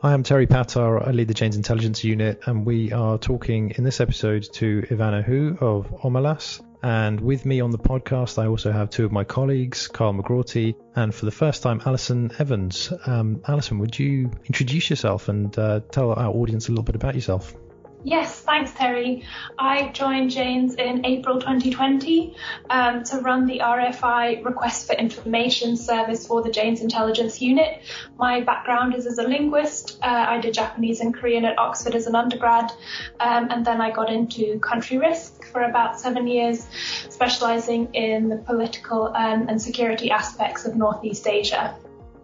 Hi, I'm Terry Pattar. I lead the Janes Intelligence Unit, and we are talking in this episode to Evanna Hu of Omelas. And with me on the podcast, I also have two of my colleagues, Carl McGrorty, and for the first time, Alison Evans. Um, Alison, would you introduce yourself and uh, tell our audience a little bit about yourself? Yes, thanks, Terry. I joined Janes in April 2020 um, to run the RFI Request for Information service for the Janes Intelligence Unit. My background is as a linguist. Uh, I did Japanese and Korean at Oxford as an undergrad, um, and then I got into country risk for about seven years, specializing in the political um, and security aspects of Northeast Asia.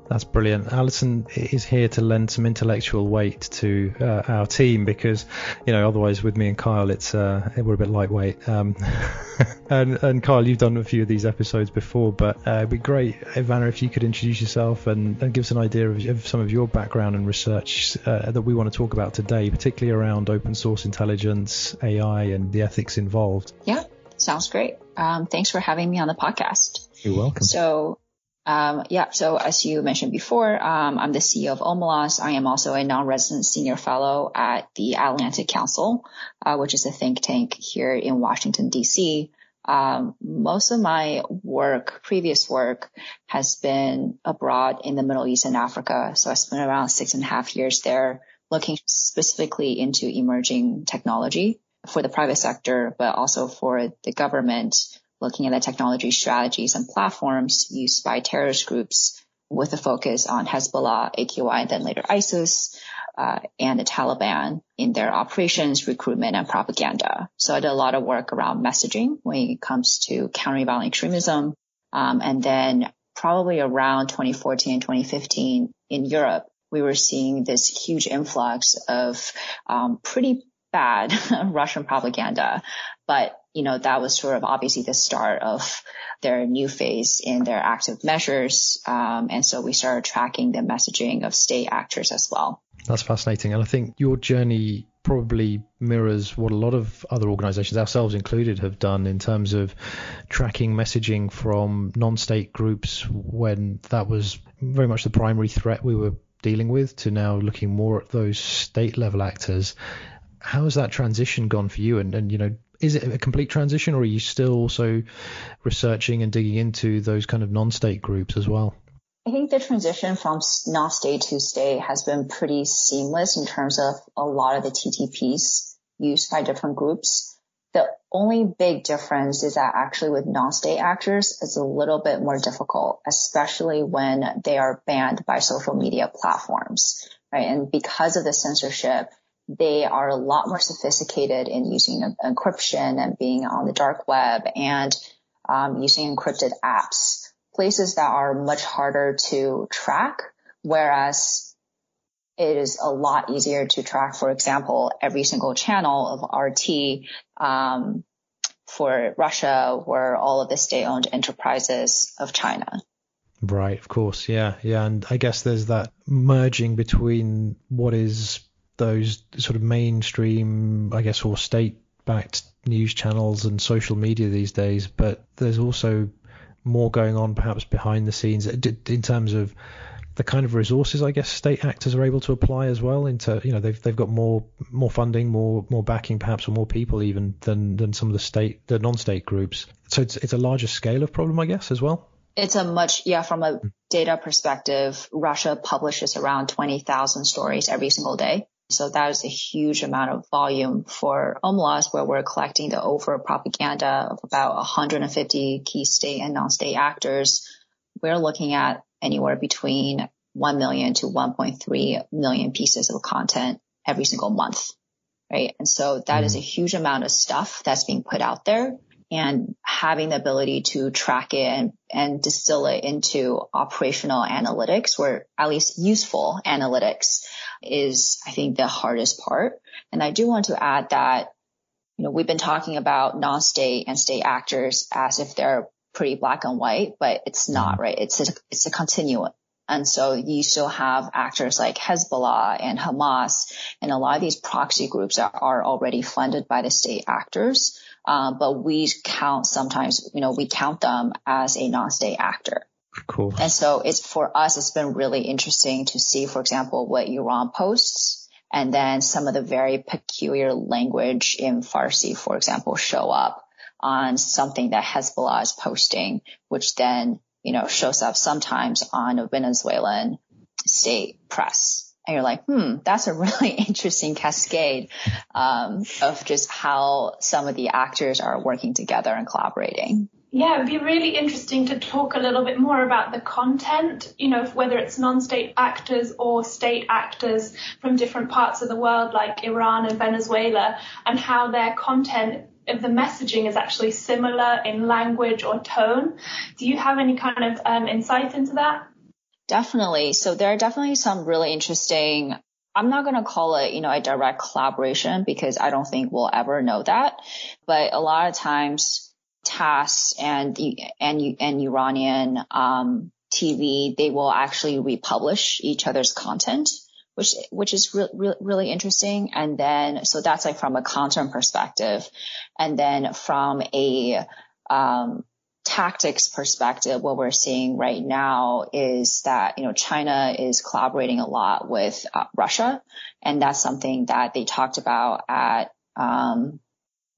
That's brilliant. Alison is here to lend some intellectual weight to uh, our team because, you know, otherwise with me and Kyle, it's uh, we're a bit lightweight. Um, and, and Kyle, you've done a few of these episodes before, but uh, it'd be great, Evanna, if you could introduce yourself and, and give us an idea of, of, some of your background and research uh, that we want to talk about today, particularly around open source intelligence, AI, and the ethics involved. Yeah, sounds great. Um, thanks for having me on the podcast. You're welcome. So um, yeah, so as you mentioned before, um, I'm the CEO of Omelas. I am also a non-resident senior fellow at the Atlantic Council, uh, which is a think tank here in Washington, D.C. Um, most of my work, previous work, has been abroad in the Middle East and Africa. So I spent around six and a half years there looking specifically into emerging technology for the private sector, but also for the government looking at the technology strategies and platforms used by terrorist groups with a focus on Hezbollah, AQI, and then later ISIS, uh, and the Taliban in their operations, recruitment, and propaganda. So I did a lot of work around messaging when it comes to countering violent extremism. Um, and then probably around 2014 and 2015 in Europe, we were seeing this huge influx of um, pretty bad Russian propaganda. But you know, that was sort of obviously the start of their new phase in their active measures. Um, and so we started tracking the messaging of state actors as well. That's fascinating. And I think your journey probably mirrors what a lot of other organizations, ourselves included, have done in terms of tracking messaging from non state groups when that was very much the primary threat we were dealing with to now looking more at those state level actors. How has that transition gone for you? And, and you know, is it a complete transition or are you still also researching and digging into those kind of non-state groups as well? I think the transition from non-state to state has been pretty seamless in terms of a lot of the TTPs used by different groups. The only big difference is that actually with non-state actors, it's a little bit more difficult, especially when they are banned by social media platforms, right? And because of the censorship, they are a lot more sophisticated in using encryption and being on the dark web and um, using encrypted apps, places that are much harder to track, whereas it is a lot easier to track, for example, every single channel of RT um, for Russia or all of the state-owned enterprises of China. Right, of course, yeah, yeah, and I guess there's that merging between what is those sort of mainstream, I guess, or state backed news channels and social media these days, but there's also more going on perhaps behind the scenes in terms of the kind of resources I guess state actors are able to apply as well into you know they've they've got more more funding more more backing perhaps or more people even than than some of the state the non-state groups. So it's it's a larger scale of problem I guess as well. It's a much, yeah, from a mm. data perspective, Russia publishes around 20,000 stories every single day. So that is a huge amount of volume for Omelas where we're collecting the over propaganda of about 150 key state and non-state actors. We're looking at anywhere between 1 million to 1.3 million pieces of content every single month. Right. And so that mm. is a huge amount of stuff that's being put out there and having the ability to track it and, and distill it into operational analytics or at least useful analytics is, I think, the hardest part. And I do want to add that, you know, we've been talking about non-state and state actors as if they're pretty black and white, but it's not, mm-hmm. right? It's a, it's a continuum. And so you still have actors like Hezbollah and Hamas and a lot of these proxy groups are, are already funded by the state actors. Um, but we count sometimes, you know, we count them as a non-state actor. Cool. And so it's for us, it's been really interesting to see, for example, what Iran posts and then some of the very peculiar language in Farsi, for example, show up on something that Hezbollah is posting, which then, you know, shows up sometimes on a Venezuelan state press. And you're like, hmm, that's a really interesting cascade um, of just how some of the actors are working together and collaborating. Yeah, it'd be really interesting to talk a little bit more about the content, you know, whether it's non-state actors or state actors from different parts of the world like Iran and Venezuela and how their content of the messaging is actually similar in language or tone. Do you have any kind of um, insight into that? Definitely. So there are definitely some really interesting I'm not going to call it, you know, a direct collaboration because I don't think we'll ever know that. But a lot of times TASS and and and Iranian um, TV, they will actually republish each other's content, which which is re- re- really interesting. And then so that's like from a content perspective, and then from a um, tactics perspective, what we're seeing right now is that, you know, China is collaborating a lot with uh, Russia. And that's something that they talked about at, um,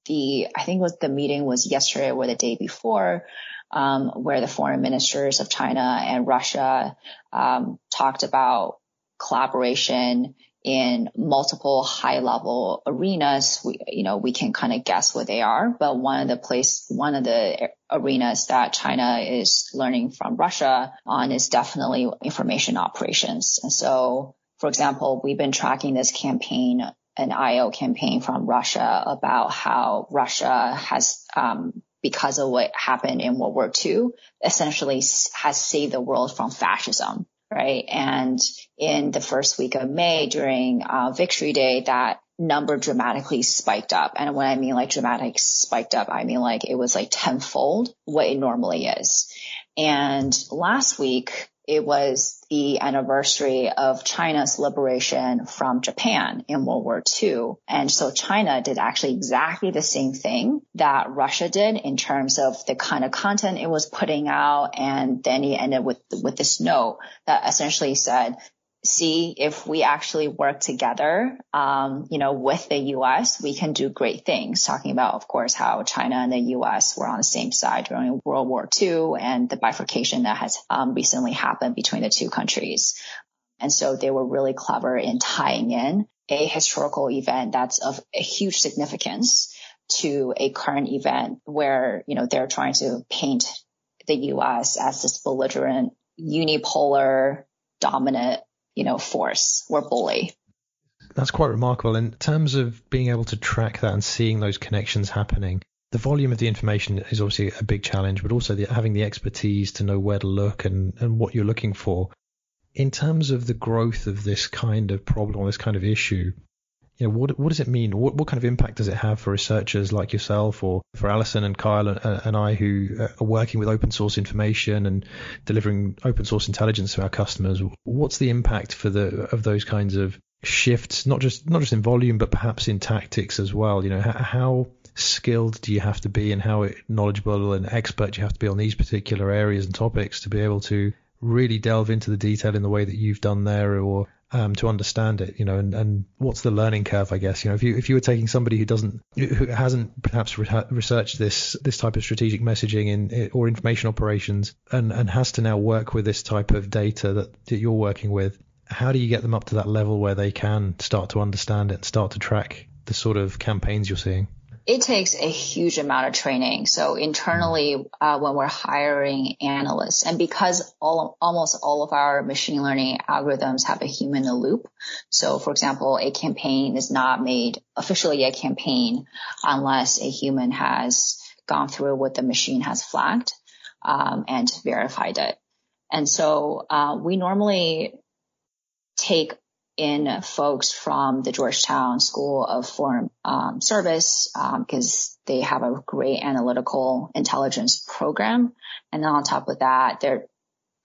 the, I think was the meeting was yesterday or the day before, um, where the foreign ministers of China and Russia, um, talked about collaboration in multiple high level arenas. We, you know, we can kind of guess what they are, but one of the place, one of the arenas that China is learning from Russia on is definitely information operations. And so, for example, we've been tracking this campaign an IO campaign from Russia about how Russia has, um, because of what happened in World War II, essentially has saved the world from fascism, right? And in the first week of May during uh, Victory Day, that number dramatically spiked up. And when I mean like dramatic spiked up, I mean like it was like tenfold what it normally is. And last week, it was the anniversary of China's liberation from Japan in World War II. And so China did actually exactly the same thing that Russia did in terms of the kind of content it was putting out. And then he ended with, with this note that essentially said, see if we actually work together, um, you know, with the U.S., we can do great things. Talking about, of course, how China and the U.S. were on the same side during World War II and the bifurcation that has um, recently happened between the two countries. And so they were really clever in tying in a historical event that's of a huge significance to a current event where, you know, they're trying to paint the U.S. as this belligerent, unipolar, dominant you know, force or bully. That's quite remarkable. In terms of being able to track that and seeing those connections happening, the volume of the information is obviously a big challenge, but also the, having the expertise to know where to look and, and what you're looking for. In terms of the growth of this kind of problem, or this kind of issue, you know, what what does it mean? What what kind of impact does it have for researchers like yourself, or for Alison and Kyle and, and I who uh, are working with open source information and delivering open source intelligence to our customers? What's the impact for the of those kinds of shifts, not just not just in volume, but perhaps in tactics as well? You know, how, how skilled do you have to be, and how knowledgeable and expert you have to be on these particular areas and topics to be able to really delve into the detail in the way that you've done there, or um, to understand it, you know, and, and what's the learning curve, I guess, you know, if you if you were taking somebody who doesn't who hasn't perhaps re- researched this this type of strategic messaging in or information operations and and has to now work with this type of data that, that you're working with, how do you get them up to that level where they can start to understand it and start to track the sort of campaigns you're seeing? It takes a huge amount of training. So internally, uh, when we're hiring analysts, and because all almost all of our machine learning algorithms have a human in the loop. So, for example, a campaign is not made officially a campaign unless a human has gone through what the machine has flagged um, and verified it. And so uh, we normally take in folks from the Georgetown School of Foreign um, Service because um, they have a great analytical intelligence program. And then on top of that, they're,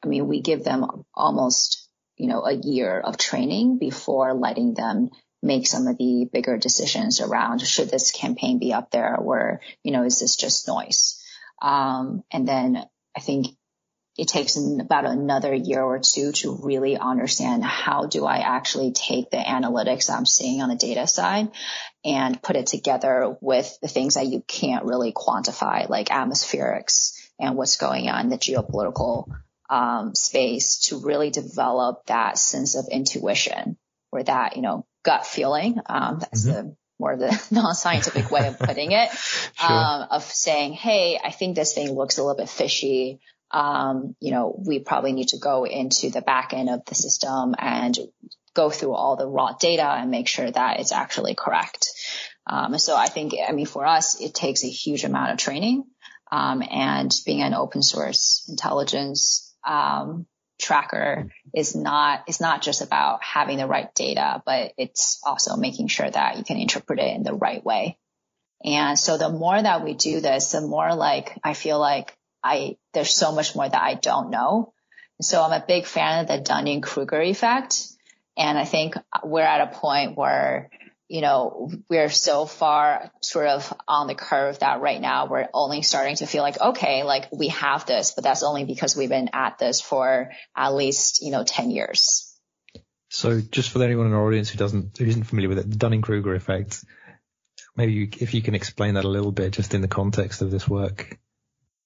I mean, we give them almost, you know, a year of training before letting them make some of the bigger decisions around should this campaign be up there or, you know, is this just noise? Um, and then I think it takes about another year or two to really understand how do I actually take the analytics I'm seeing on the data side and put it together with the things that you can't really quantify, like atmospherics and what's going on in the geopolitical um, space to really develop that sense of intuition or that, you know, gut feeling. Um, that's mm-hmm. the more the non-scientific way of putting it, sure. um, of saying, Hey, I think this thing looks a little bit fishy um, you know, we probably need to go into the back end of the system and go through all the raw data and make sure that it's actually correct. Um, so I think, I mean, for us, it takes a huge amount of training. Um, and being an open source intelligence, um, tracker is not, it's not just about having the right data, but it's also making sure that you can interpret it in the right way. And so the more that we do this, the more like I feel like I, there's so much more that I don't know. So I'm a big fan of the Dunning-Kruger effect. And I think we're at a point where, you know, we're so far sort of on the curve that right now we're only starting to feel like, okay, like we have this, but that's only because we've been at this for at least, you know, 10 years. So just for anyone in our audience who doesn't, who isn't familiar with it, the Dunning-Kruger effect, maybe you, if you can explain that a little bit just in the context of this work.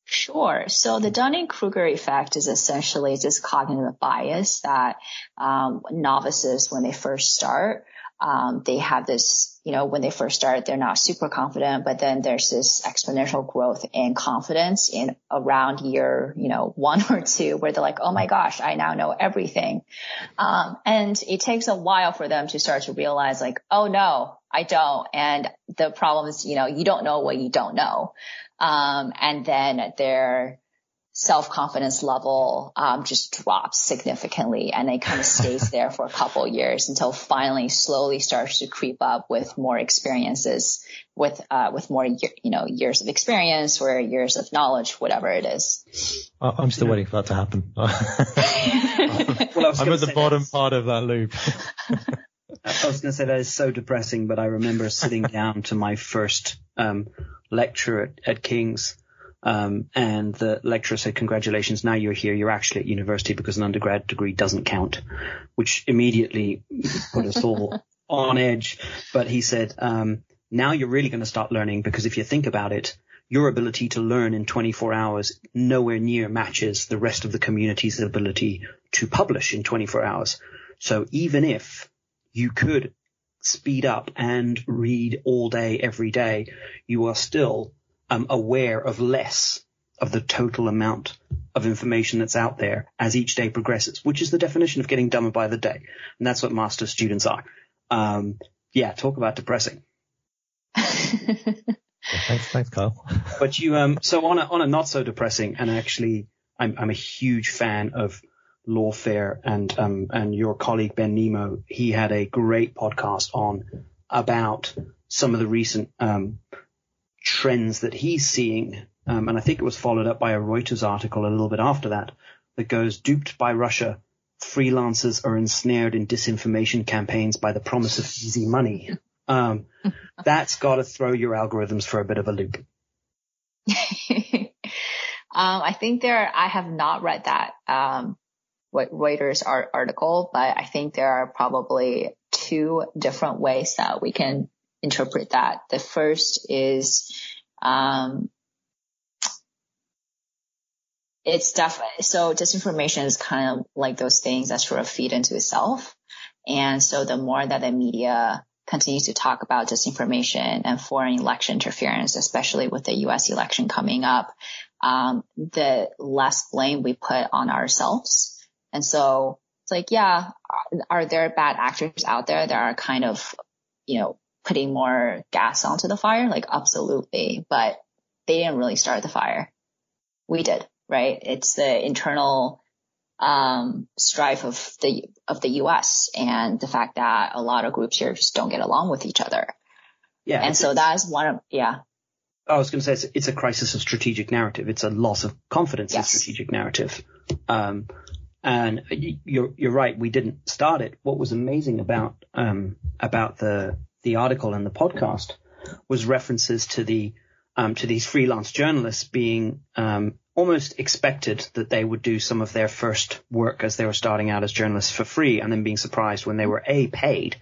Sure. So the Dunning-Kruger effect is essentially this cognitive bias that um, novices, when they first start, um, they have this, you know, when they first start, they're not super confident, but then there's this exponential growth in confidence in around year, you know, one or two, where they're like, oh my gosh, I now know everything. Um, and it takes a while for them to start to realize, like, oh no, I don't. And the problem is, you know, you don't know what you don't know. Um, and then their self-confidence level um, just drops significantly and it kind of stays there for a couple years until finally slowly starts to creep up with more experiences with uh, with more you know years of experience or years of knowledge whatever it is i'm still yeah. waiting for that to happen well, i'm at the bottom part of that loop I was going to say that is so depressing, but I remember sitting down to my first um, lecture at, at King's, um, and the lecturer said, "Congratulations, now you're here. You're actually at university because an undergrad degree doesn't count," which immediately put us all on edge. But he said, um, "Now you're really going to start learning because if you think about it." Your ability to learn in 24 hours nowhere near matches the rest of the community's ability to publish in 24 hours. So even if you could speed up and read all day, every day, you are still um, aware of less of the total amount of information that's out there as each day progresses, which is the definition of getting dumber by the day. And that's what master students are. Um, yeah, talk about depressing. thanks, thanks, Kyle. but you, um, so on a, on a not so depressing and actually I'm, I'm a huge fan of Lawfare and um, and your colleague Ben Nimmo, he had a great podcast on about some of the recent um, trends that he's seeing, um, and I think it was followed up by a Reuters article a little bit after that that goes duped by Russia. Freelancers are ensnared in disinformation campaigns by the promise of easy money. Um, that's got to throw your algorithms for a bit of a loop. um, I think there, I have not read that. Um, Reuters article, but I think there are probably two different ways that we can interpret that. The first is, um, it's definitely, so disinformation is kind of like those things that sort of feed into itself. And so the more that the media continues to talk about disinformation and foreign election interference, especially with the US election coming up, um, the less blame we put on ourselves and so it's like, yeah, are there bad actors out there that are kind of, you know, putting more gas onto the fire? Like absolutely, but they didn't really start the fire. We did, right? It's the internal um, strife of the of the U.S. and the fact that a lot of groups here just don't get along with each other. Yeah, and so that is one of yeah. I was going to say it's, it's, a crisis of strategic narrative. It's a loss of confidence yes. in strategic narrative. Um, and you're you're right. We didn't start it. What was amazing about um, about the the article and the podcast was references to the um, to these freelance journalists being um, almost expected that they would do some of their first work as they were starting out as journalists for free and then being surprised when they were A, paid,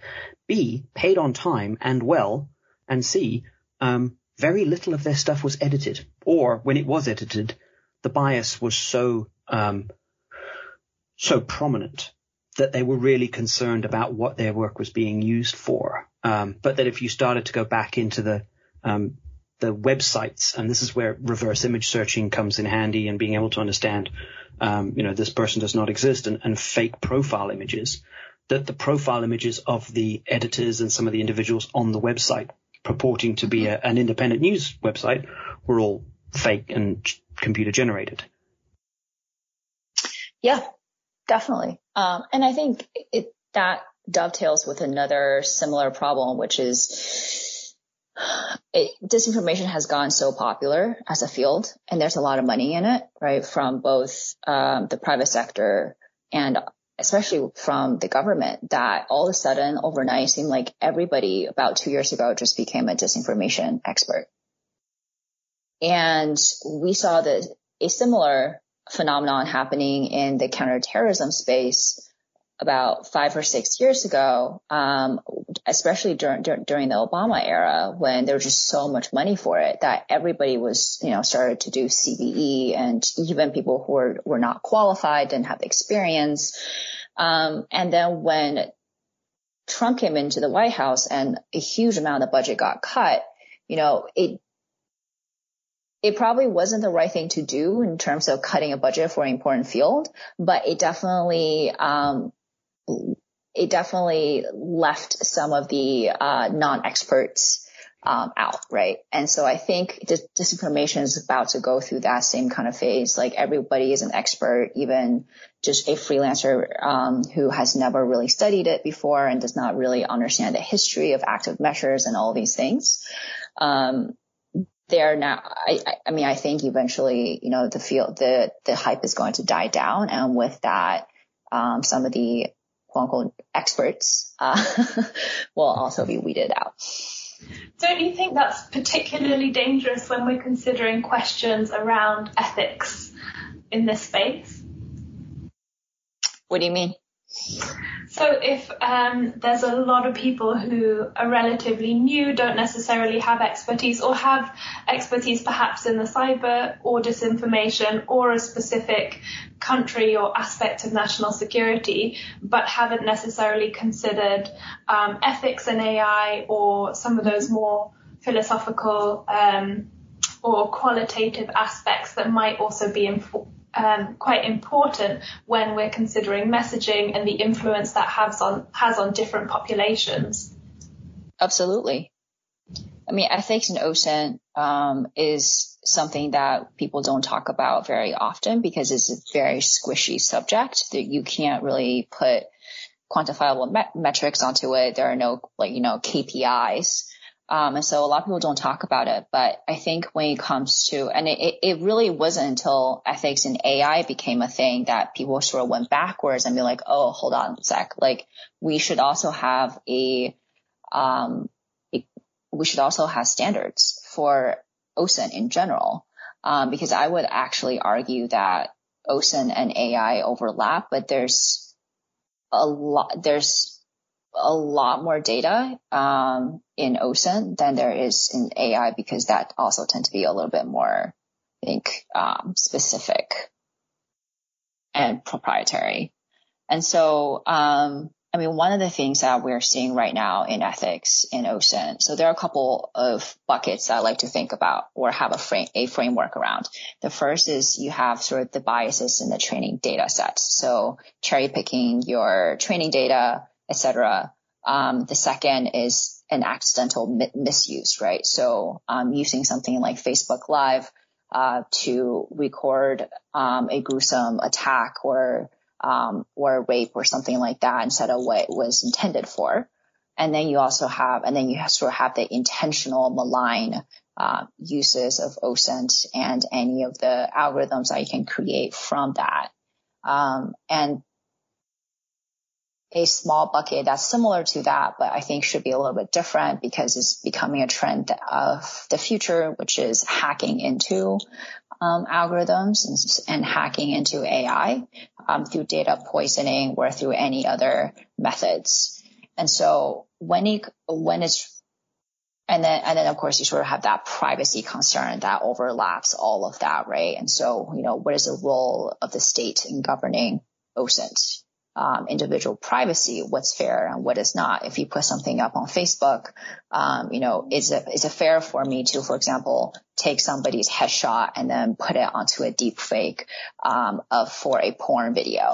B, paid on time and well, and C, um, very little of their stuff was edited. Or when it was edited, the bias was so, um, so prominent that they were really concerned about what their work was being used for. Um, but that if you started to go back into the um, the websites, and this is where reverse image searching comes in handy and being able to understand, um, you know, this person does not exist and, and fake profile images, that the profile images of the editors and some of the individuals on the website purporting to be a, an independent news website were all fake and computer generated. Yeah, definitely. Um, and I think it, that dovetails with another similar problem, which is it, disinformation has gone so popular as a field, and there's a lot of money in it, right? From both um, the private sector and especially from the government, that all of a sudden overnight seemed like everybody about two years ago just became a disinformation expert. And we saw the a similar phenomenon happening in the counterterrorism space about five or six years ago, um, especially during, during the Obama era, when there was just so much money for it that everybody was, you know, started to do CVE and even people who were, were not qualified, didn't have experience. Um, and then when Trump came into the White House and a huge amount of the budget got cut, you know, it it probably wasn't the right thing to do in terms of cutting a budget for an important field, but it definitely um, it definitely left some of the uh, non-experts um, out, right? And so I think dis- disinformation is about to go through that same kind of phase. Like everybody is an expert, even just a freelancer um, who has never really studied it before and does not really understand the history of active measures and all these things. Um, they're now, I, I mean, I think eventually, you know, the field, the, the hype is going to die down. And with that, um, some of the quote unquote experts uh, will also be weeded out. Don't you think that's particularly dangerous when we're considering questions around ethics in this space? What do you mean? So if um, there's a lot of people who are relatively new, don't necessarily have expertise or have expertise perhaps in the cyber or disinformation or a specific country or aspect of national security, but haven't necessarily considered um, ethics and AI or some of those more philosophical um, or qualitative aspects that might also be inf- um, quite important when we're considering messaging and the influence that has on has on different populations. Absolutely. I mean, ethics in OSINT um, is something that people don't talk about very often because it's a very squishy subject that you can't really put quantifiable met- metrics onto it. There are no like you know KPIs. Um, and so a lot of people don't talk about it, but I think when it comes to, and it, it really wasn't until ethics and AI became a thing that people sort of went backwards and be like, oh, hold on a sec. Like we should also have a, um, we should also have standards for OSINT in general. Um, because I would actually argue that OSINT and AI overlap, but there's a lot, there's a lot more data um, in OSINT than there is in AI because that also tend to be a little bit more, I think, um, specific and proprietary. And so, um, I mean, one of the things that we're seeing right now in ethics in OSINT, so there are a couple of buckets I like to think about or have a frame, a framework around. The first is you have sort of the biases in the training data sets. So cherry picking your training data, etc. Um, the second is an accidental mi- misuse, right? So um, using something like Facebook Live uh, to record um, a gruesome attack or um, or rape or something like that instead of what it was intended for. And then you also have, and then you sort of have the intentional malign uh, uses of OSINT and any of the algorithms that you can create from that. Um, and a small bucket that's similar to that, but I think should be a little bit different because it's becoming a trend of the future, which is hacking into um, algorithms and, and, hacking into AI um, through data poisoning or through any other methods. And so when it, when it's and then, and then of course you sort of have that privacy concern that overlaps all of that, right? And so, you know, what is the role of the state in governing OSINT? Um, individual privacy, what's fair and what is not. If you put something up on Facebook, um, you know, is it, is it fair for me to, for example, take somebody's headshot and then put it onto a deep fake, um, of, for a porn video?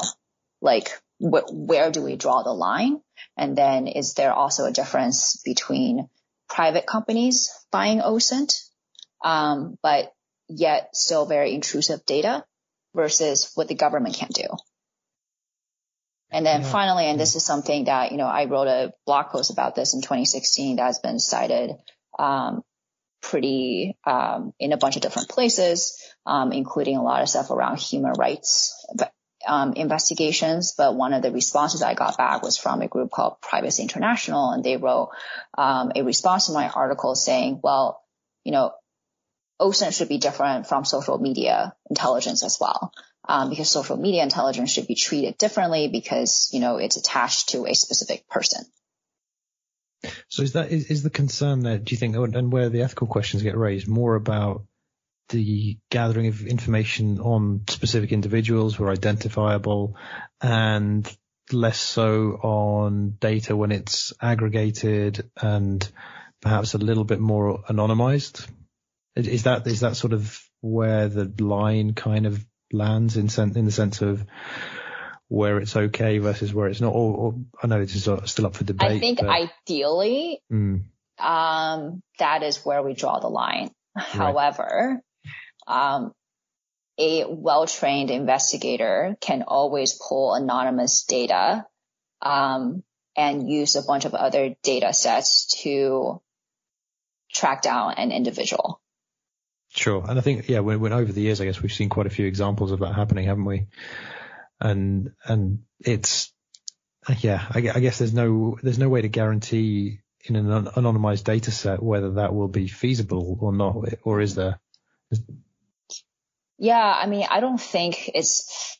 Like, wh- where do we draw the line? And then is there also a difference between private companies buying OSINT, um, but yet still very intrusive data versus what the government can do? And then yeah. finally, and this is something that, you know, I wrote a blog post about this in 2016 that has been cited, um, pretty, um, in a bunch of different places, um, including a lot of stuff around human rights, um, investigations. But one of the responses I got back was from a group called Privacy International, and they wrote, um, a response to my article saying, well, you know, OSINT should be different from social media intelligence as well um, because social media intelligence should be treated differently because you know it's attached to a specific person. So is that is, is the concern there? Do you think, and where the ethical questions get raised, more about the gathering of information on specific individuals who are identifiable, and less so on data when it's aggregated and perhaps a little bit more anonymized? Is that is that sort of where the line kind of lands in, sen- in the sense of where it's okay versus where it's not? Or, or I know this is still up for debate. I think but... ideally, mm. um, that is where we draw the line. Right. However, um, a well-trained investigator can always pull anonymous data um, and use a bunch of other data sets to track down an individual. Sure. And I think, yeah, when, when over the years, I guess we've seen quite a few examples of that happening, haven't we? And, and it's, yeah, I, I guess there's no, there's no way to guarantee in an anonymized data set whether that will be feasible or not, or is there? Yeah. I mean, I don't think it's,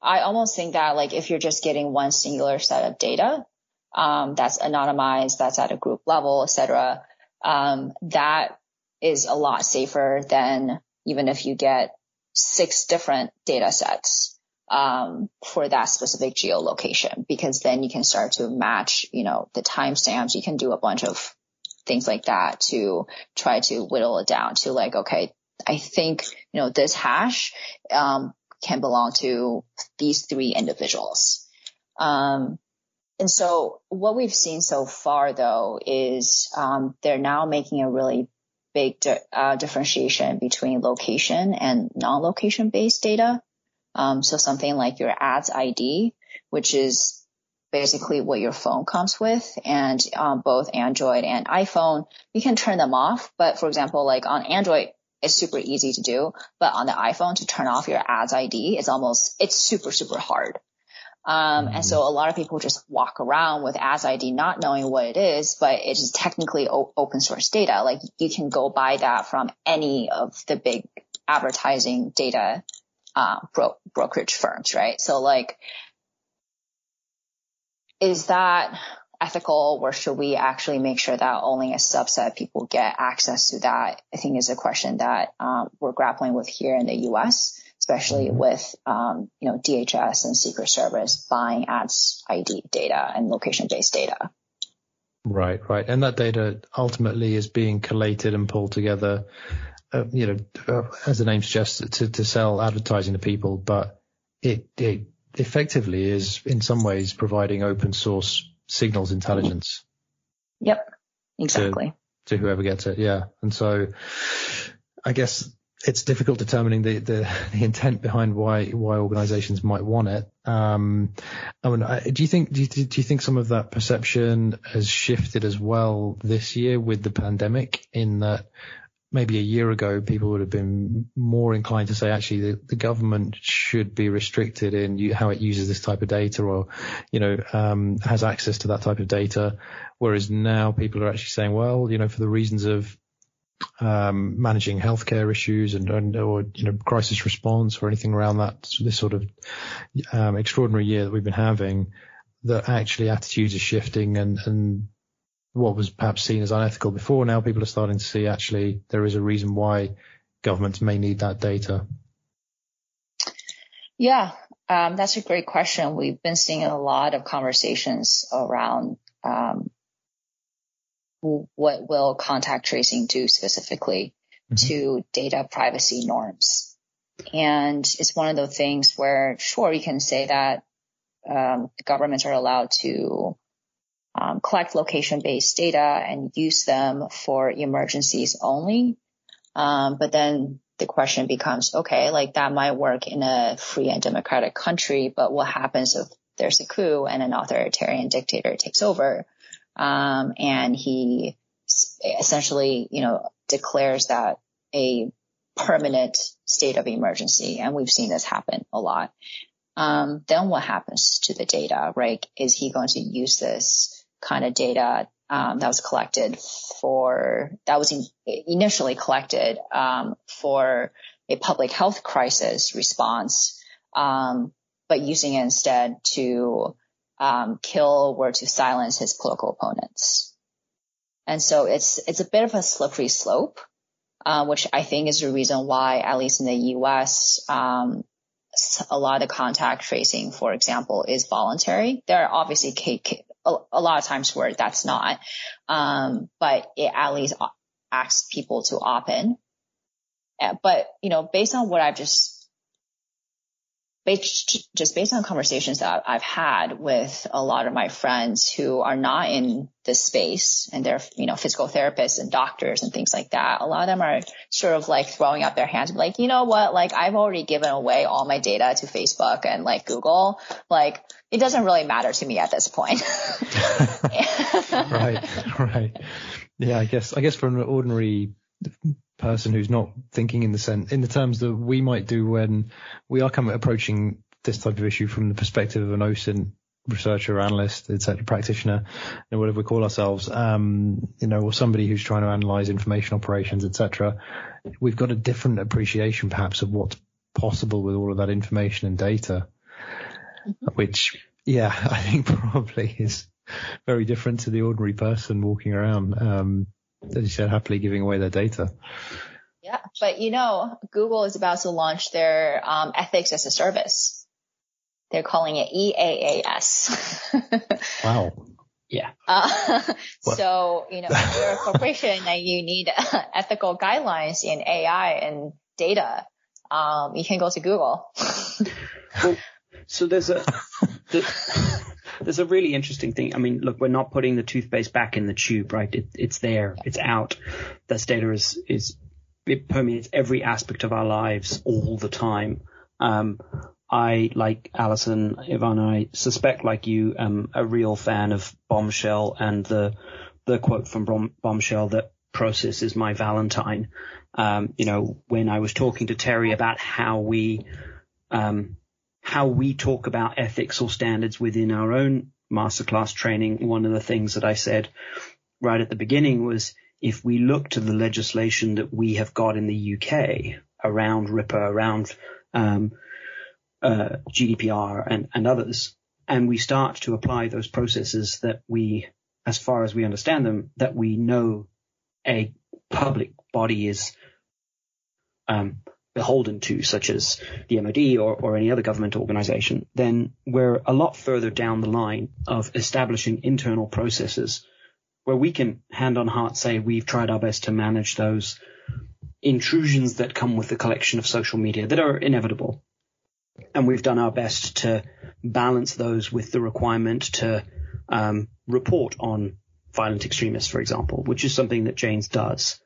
I almost think that like if you're just getting one singular set of data, um, that's anonymized, that's at a group level, et cetera, um, that is a lot safer than even if you get six different data sets um, for that specific geolocation, because then you can start to match, you know, the timestamps. You can do a bunch of things like that to try to whittle it down to like, okay, I think, you know, this hash um, can belong to these three individuals. Um, and so what we've seen so far though is um, they're now making a really big di- uh, differentiation between location and non-location based data. Um, so something like your ads ID, which is basically what your phone comes with and um, both Android and iPhone, you can turn them off. But for example, like on Android, it's super easy to do, but on the iPhone to turn off your ads ID, it's almost, it's super, super hard. Um, and so mm-hmm. a lot of people just walk around with Ads ID not knowing what it is, but it is technically o- open source data. Like you can go buy that from any of the big advertising data uh, bro- brokerage firms, right? So like, is that ethical or should we actually make sure that only a subset of people get access to that? I think is a question that um, we're grappling with here in the U.S especially mm-hmm. with um, you know DHS and Secret Service buying ads ID data and location-based data. Right, right, and that data ultimately is being collated and pulled together, uh, you know, uh, as the name suggests, to, to sell advertising to people, but it, it effectively is in some ways providing open source signals intelligence. Yep, exactly. To, to whoever gets it, yeah, and so I guess it's difficult determining the, the, the, intent behind why why organisations might want it. Um, I mean, do you think do you, do you think some of that perception has shifted as well this year with the pandemic? In that maybe a year ago, people would have been more inclined to say actually the, the government should be restricted in how it uses this type of data or, you know, um, has access to that type of data. Whereas now people are actually saying, well, you know, for the reasons of um, managing healthcare issues and, and, or you know crisis response or anything around that this sort of um, extraordinary year that we've been having that actually attitudes are shifting and and what was perhaps seen as unethical before, now people are starting to see actually there is a reason why governments may need that data. Yeah, um, that's a great question. We've been seeing a lot of conversations around um, what will contact tracing do specifically mm-hmm. to data privacy norms. And it's one of those things where, sure, you can say that um, governments are allowed to um, collect location-based data and use them for emergencies only. Um, but then the question becomes, okay, like that might work in a free and democratic country, but what happens if there's a coup and an authoritarian dictator takes over? Um, and he essentially, you know, declares that a permanent state of emergency. And we've seen this happen a lot. Um, then what happens to the data, right? Is he going to use this kind of data um, that was collected for that was in, initially collected um, for a public health crisis response, um, but using it instead to um, kill or to silence his political opponents. And so it's it's a bit of a slippery slope, uh, which I think is the reason why, at least in the U.S., um, a lot of contact tracing, for example, is voluntary. There are obviously a, a lot of times where that's not. Um, but it at least asks people to opt in. Uh, but, you know, based on what I've just just based on conversations that I've had with a lot of my friends who are not in this space and they're, you know, physical therapists and doctors and things like that. A lot of them are sort of like throwing up their hands like, you know what? Like I've already given away all my data to Facebook and like Google. Like it doesn't really matter to me at this point. right. Right. Yeah. I guess, I guess for an ordinary person who's not thinking in the sense in the terms that we might do when we are coming approaching this type of issue from the perspective of an OSINT researcher, analyst, etc., practitioner, and whatever we call ourselves, um, you know, or somebody who's trying to analyze information operations, etc. We've got a different appreciation, perhaps, of what's possible with all of that information and data, mm-hmm. which, yeah, I think probably is very different to the ordinary person walking around. Um, as you said, happily giving away their data. Yeah, but you know, Google is about to launch their um, ethics as a service. They're calling it EAAS. wow. Yeah. Uh, so, you know, if you're a corporation and you need ethical guidelines in AI and data, um, you can go to Google. well, so there's a, the, there's a really interesting thing. I mean, look, we're not putting the toothpaste back in the tube, right? It, it's there, it's out. This data is is it permeates every aspect of our lives all the time. Um, I, like Alison, Ivan, I suspect, like you, am a real fan of Bombshell and the the quote from Bombshell that process is my Valentine. Um, you know, when I was talking to Terry about how we um, how we talk about ethics or standards within our own masterclass training, one of the things that I said right at the beginning was if we look to the legislation that we have got in the UK around RIPA, around um, uh, GDPR and, and others, and we start to apply those processes that we, as far as we understand them, that we know a public body is um, beholden to, such as the MOD or, or any other government organization, then we're a lot further down the line of establishing internal processes where we can hand on heart say we've tried our best to manage those intrusions that come with the collection of social media that are inevitable. And we've done our best to balance those with the requirement to um, report on violent extremists, for example, which is something that Janes does.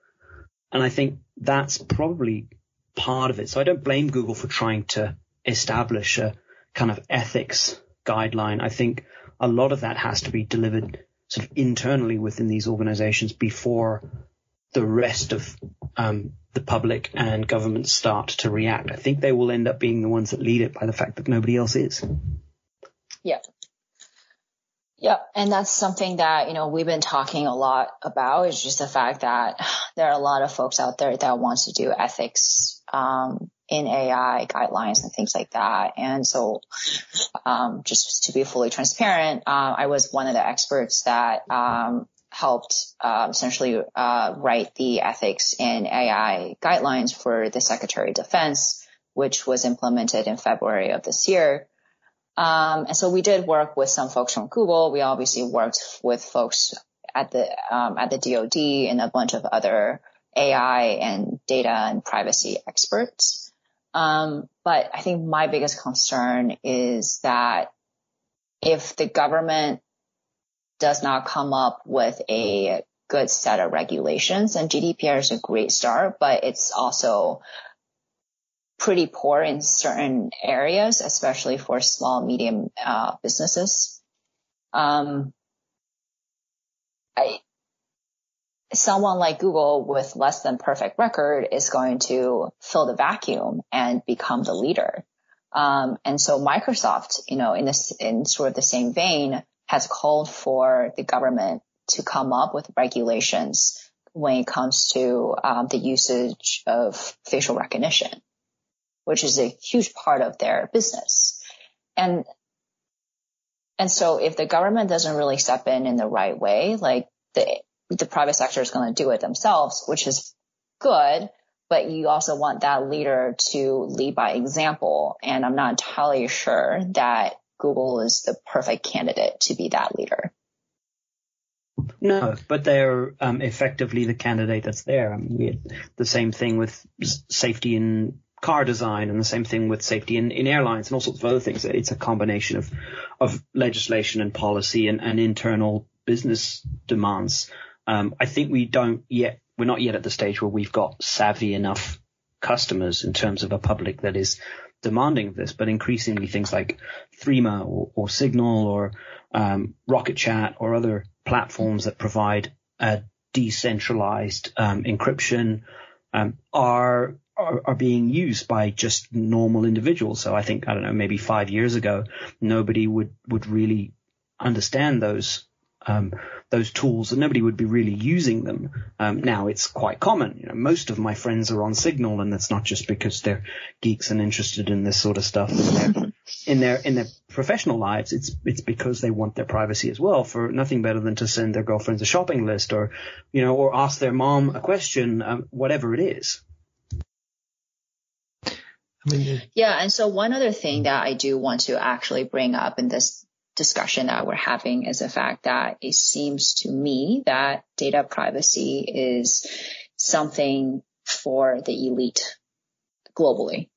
And I think that's probably part of it. So I don't blame Google for trying to establish a kind of ethics guideline. I think a lot of that has to be delivered sort of internally within these organizations before the rest of um, the public and governments start to react. I think they will end up being the ones that lead it by the fact that nobody else is. Yeah. Yeah, and that's something that, you know, we've been talking a lot about is just the fact that there are a lot of folks out there that want to do ethics um, in AI guidelines and things like that. And so, um, just to be fully transparent, uh, I was one of the experts that um, helped uh, essentially uh, write the ethics in AI guidelines for the Secretary of Defense, which was implemented in February of this year. Um, and so we did work with some folks from Google. We obviously worked with folks at the um, at the DoD and a bunch of other AI and data and privacy experts. Um, but I think my biggest concern is that if the government does not come up with a good set of regulations, and GDPR is a great start, but it's also pretty poor in certain areas, especially for small, medium uh, businesses. Um, I, someone like Google with less than perfect record is going to fill the vacuum and become the leader. Um, and so Microsoft, you know, in this, in sort of the same vein, has called for the government to come up with regulations when it comes to um, the usage of facial recognition which is a huge part of their business. And, and so if the government doesn't really step in in the right way, like the, the private sector is going to do it themselves, which is good, but you also want that leader to lead by example. And I'm not entirely sure that Google is the perfect candidate to be that leader. No, but they're um, effectively the candidate that's there. I mean, we had the same thing with safety in car design and the same thing with safety in, in airlines and all sorts of other things. It's a combination of, of legislation and policy and, and internal business demands. Um, I think we don't yet, we're not yet at the stage where we've got savvy enough customers in terms of a public that is demanding of this, but increasingly things like Threema or, or Signal or um, Rocket Chat or other platforms that provide a decentralized um, encryption um, are are, are, being used by just normal individuals. So I think, I don't know, maybe five years ago, nobody would, would really understand those, um, those tools and nobody would be really using them. Um, now it's quite common. You know, most of my friends are on Signal and that's not just because they're geeks and interested in this sort of stuff in their, in their, in their professional lives. It's, it's because they want their privacy as well for nothing better than to send their girlfriends a shopping list or, you know, or ask their mom a question, um, whatever it is yeah. And so one other thing that I do want to actually bring up in this discussion that we're having is the fact that it seems to me that data privacy is something for the elite globally,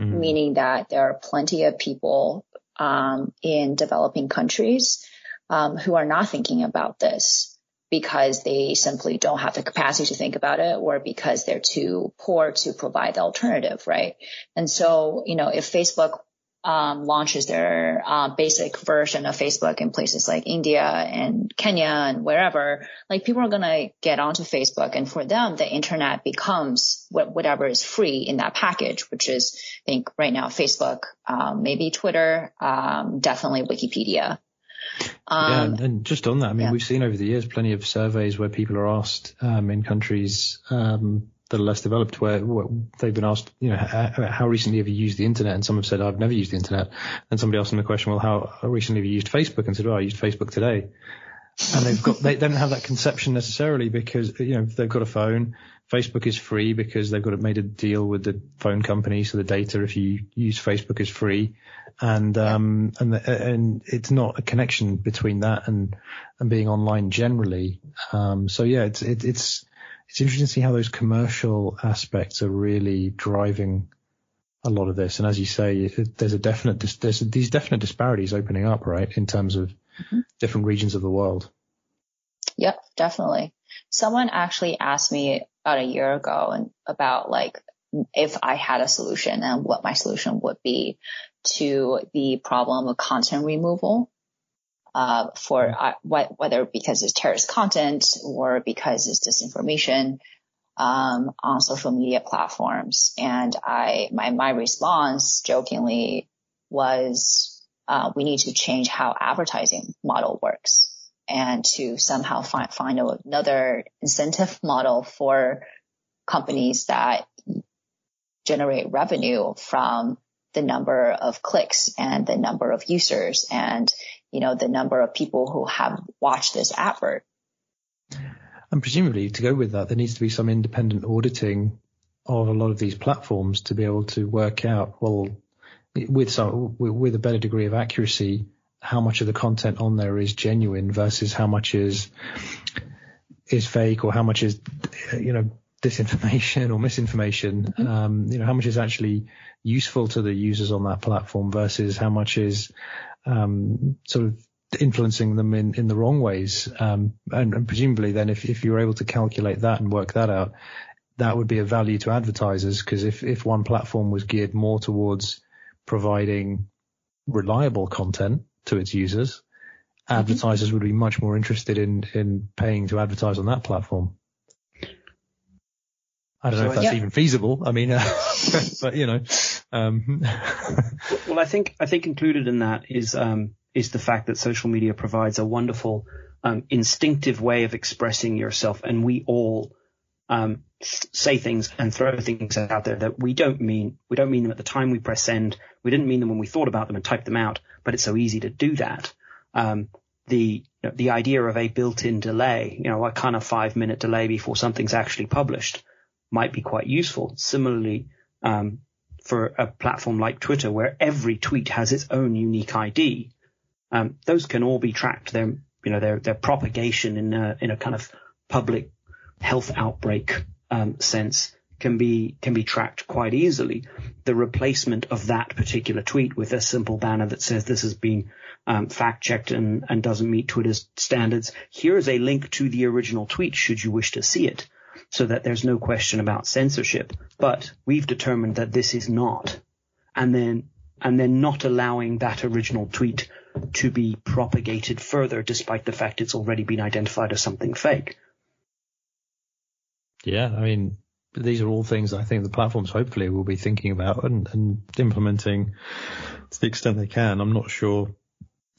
mm-hmm. meaning that there are plenty of people um, in developing countries um, who are not thinking about this because they simply don't have the capacity to think about it or because they're too poor to provide the alternative, right? And so, you know, if Facebook um, launches their uh, basic version of Facebook in places like India and Kenya and wherever, like people are going to get onto Facebook. And for them, the internet becomes whatever is free in that package, which is, I think right now, Facebook, um, maybe Twitter, um, definitely Wikipedia. Um, yeah, and, and, just on that, I mean, yeah. we've seen over the years plenty of surveys where people are asked um, in countries um, that are less developed, where, where, they've been asked, you know, how, how, recently have you used the internet? And some have said, I've never used the internet. And somebody asked them the question, well, how recently have you used Facebook? And said, well, I used Facebook today. And they've got, they don't have that conception necessarily because, you know, they've got a phone. Facebook is free because they've got made a deal with the phone company. So the data, if you use Facebook is free and um, and and it's not a connection between that and and being online generally. Um, so yeah, it's it, it's it's interesting to see how those commercial aspects are really driving a lot of this. And as you say, there's a definite there's these definite disparities opening up, right, in terms of mm-hmm. different regions of the world. Yep, definitely. Someone actually asked me about a year ago and about like if I had a solution and what my solution would be to the problem of content removal. Uh, for uh, whether because it's terrorist content or because it's disinformation. um, on social media platforms. And I, my, my response jokingly was, uh, we need to change how advertising model works and to somehow find, find another incentive model for companies that generate revenue from the number of clicks and the number of users and, you know, the number of people who have watched this advert. And presumably to go with that, there needs to be some independent auditing of a lot of these platforms to be able to work out, well, with some, with a better degree of accuracy, how much of the content on there is genuine versus how much is, is fake or how much is, you know, disinformation or misinformation. Mm-hmm. Um, you know, how much is actually useful to the users on that platform versus how much is um, sort of influencing them in, in the wrong ways. Um, and, and, presumably then if, if you're able to calculate that and work that out, that would be a value to advertisers because if, if one platform was geared more towards providing reliable content to its users, mm-hmm. advertisers would be much more interested in, in paying to advertise on that platform. I don't so know if that's yeah. even feasible. I mean, uh, but you know, um. well, I think I think included in that is um, is the fact that social media provides a wonderful um, instinctive way of expressing yourself, and we all um, say things and throw things out there that we don't mean. We don't mean them at the time we press send. We didn't mean them when we thought about them and typed them out. But it's so easy to do that. Um, the you know, the idea of a built-in delay, you know, a kind of five-minute delay before something's actually published might be quite useful. Similarly, um, for a platform like Twitter, where every tweet has its own unique ID, um, those can all be tracked. Their, you know, their their propagation in a in a kind of public health outbreak um, sense can be can be tracked quite easily. The replacement of that particular tweet with a simple banner that says this has been um, fact checked and, and doesn't meet Twitter's standards. Here is a link to the original tweet should you wish to see it so that there's no question about censorship. But we've determined that this is not. And then, and then not allowing that original tweet to be propagated further despite the fact it's already been identified as something fake. Yeah, I mean, these are all things I think the platforms hopefully will be thinking about and, and implementing to the extent they can. I'm not sure,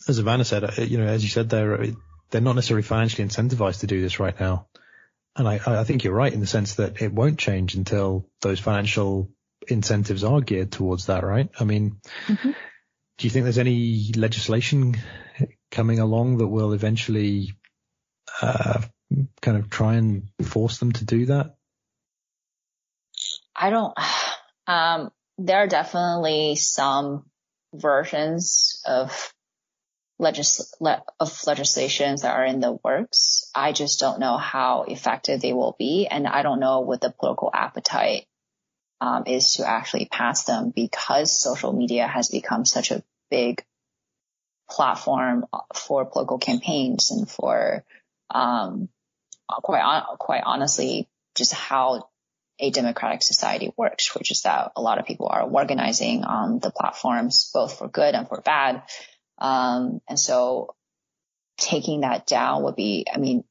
as Evanna said, uh, you know, as you said, they're, they're not necessarily financially incentivized to do this right now. And I, I think you're right in the sense that it won't change until those financial incentives are geared towards that, right? I mean, mm-hmm. do you think there's any legislation coming along that will eventually uh, kind of try and force them to do that? I don't. Um, there are definitely some versions of legis- le- of legislations that are in the works. I just don't know how effective they will be, and I don't know what the political appetite um, is to actually pass them because social media has become such a big platform for political campaigns and for um, quite on- quite honestly just how a democratic society works, which is that a lot of people are organizing on the platforms both for good and for bad. Um, and so taking that down would be, I mean,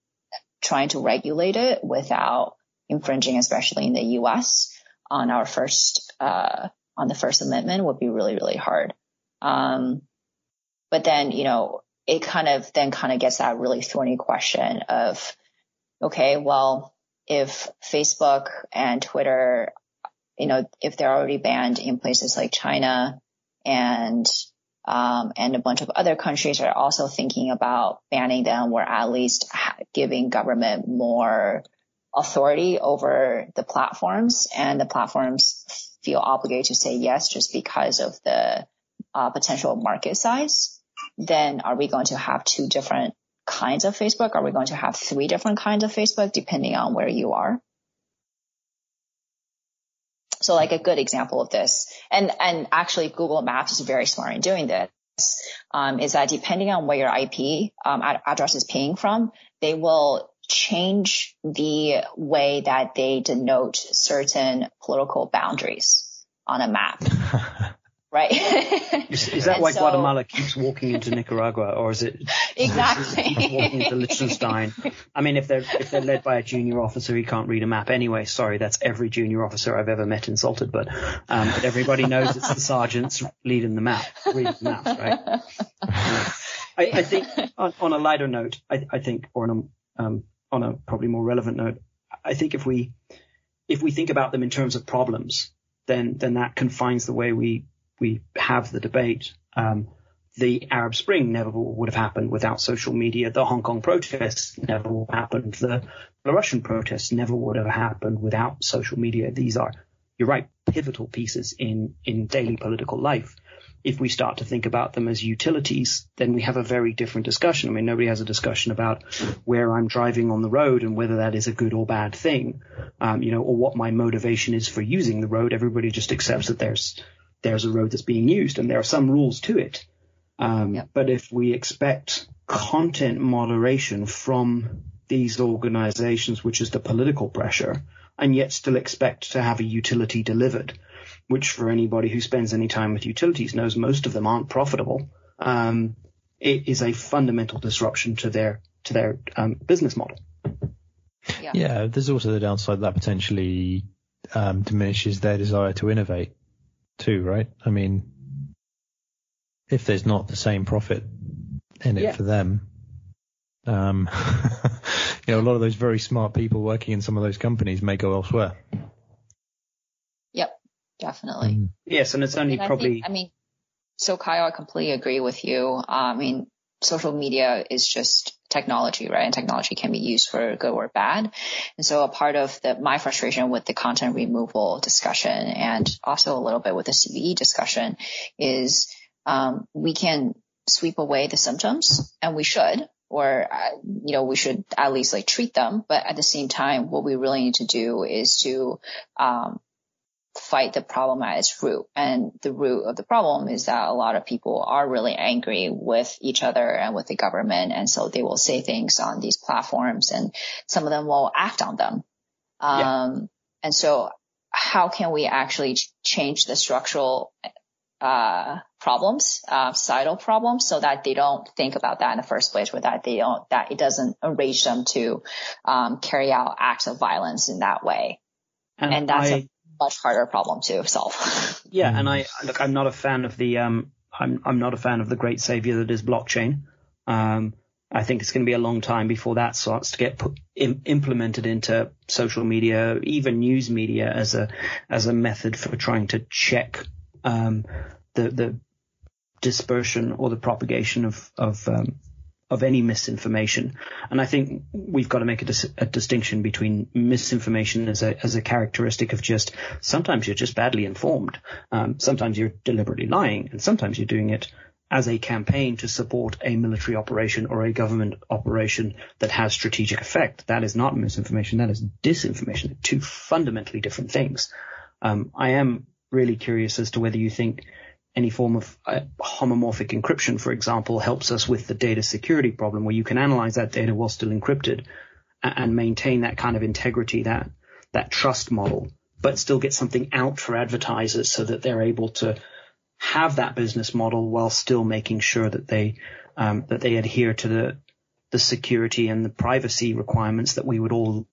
trying to regulate it without infringing, especially in the U.S. on our first, uh, on the First Amendment would be really, really hard. Um, but then, you know, it kind of then kind of gets that really thorny question of, okay, well, if Facebook and Twitter, you know, if they're already banned in places like China and um, and a bunch of other countries are also thinking about banning them or at least giving government more authority over the platforms and the platforms feel obligated to say yes just because of the uh, potential market size, then are we going to have two different kinds of Facebook? Are we going to have three different kinds of Facebook depending on where you are? So like a good example of this, and, and actually Google Maps is very smart in doing this, um, is that depending on where your IP um, address is paying from, they will change the way that they denote certain political boundaries on a map. Right? is, is, that and why so, Guatemala keeps walking into Nicaragua, or is it exactly walking into Liechtenstein? I mean, if they're if they're led by a junior officer, he can't read a map anyway. Sorry, that's every junior officer I've ever met insulted, but um, but everybody knows it's the sergeants leading the map, reading the maps, right? I, I, think on, on, a lighter note, I, I think, or on a um, on a probably more relevant note, I think if we if we think about them in terms of problems, then then that confines the way we we have the debate. Um, the Arab Spring never would have happened without social media. The Hong Kong protests never would have happened. The Russian protests never would have happened without social media. These are, you're right, pivotal pieces in, in daily political life. If we start to think about them as utilities, then we have a very different discussion. I mean, nobody has a discussion about where I'm driving on the road and whether that is a good or bad thing, um, you know, or what my motivation is for using the road. Everybody just accepts that there's there's a road that's being used and there are some rules to it. Um, yep. But if we expect content moderation from these organizations, which is the political pressure, and yet still expect to have a utility delivered, which for anybody who spends any time with utilities knows most of them aren't profitable, um, it is a fundamental disruption to their to their um, business model. Yeah. yeah. there's also the downside that potentially um, diminishes their desire to innovate too, right? I mean, if there's not the same profit in it yeah. for them, um, you know, a lot of those very smart people working in some of those companies may go elsewhere. Yep, definitely. Mm. Yes, and it's only I probably. Think, I mean, so Kyle, I completely agree with you. I mean, social media is just technology, right? And technology can be used for good or bad. And so a part of the, my frustration with the content removal discussion and also a little bit with the CVE discussion is, um, we can sweep away the symptoms and we should, or, you know, we should at least like treat them. But at the same time, what we really need to do is to, um, fight the problem at its root. And the root of the problem is that a lot of people are really angry with each other and with the government. And so they will say things on these platforms and some of them will act on them. Um, yeah. and so how can we actually change the structural, uh, problems, uh, societal problems so that they don't think about that in the first place or that they don't, that it doesn't enrage them to, um, carry out acts of violence in that way. And, and that's I, a much harder problem to solve. yeah, and I look, I'm not a fan of the um, I'm I'm not a fan of the great savior that is blockchain. Um, I think it's going to be a long time before that starts to get put, Im, implemented into social media, even news media, as a as a method for trying to check um, the the dispersion or the propagation of of um, of any misinformation. And I think we've got to make a, dis- a distinction between misinformation as a, as a characteristic of just sometimes you're just badly informed. Um, sometimes you're deliberately lying and sometimes you're doing it as a campaign to support a military operation or a government operation that has strategic effect. That is not misinformation. That is disinformation. Two fundamentally different things. Um, I am really curious as to whether you think any form of uh, homomorphic encryption, for example, helps us with the data security problem where you can analyze that data while still encrypted and, and maintain that kind of integrity, that, that trust model, but still get something out for advertisers so that they're able to have that business model while still making sure that they, um, that they adhere to the, the security and the privacy requirements that we would all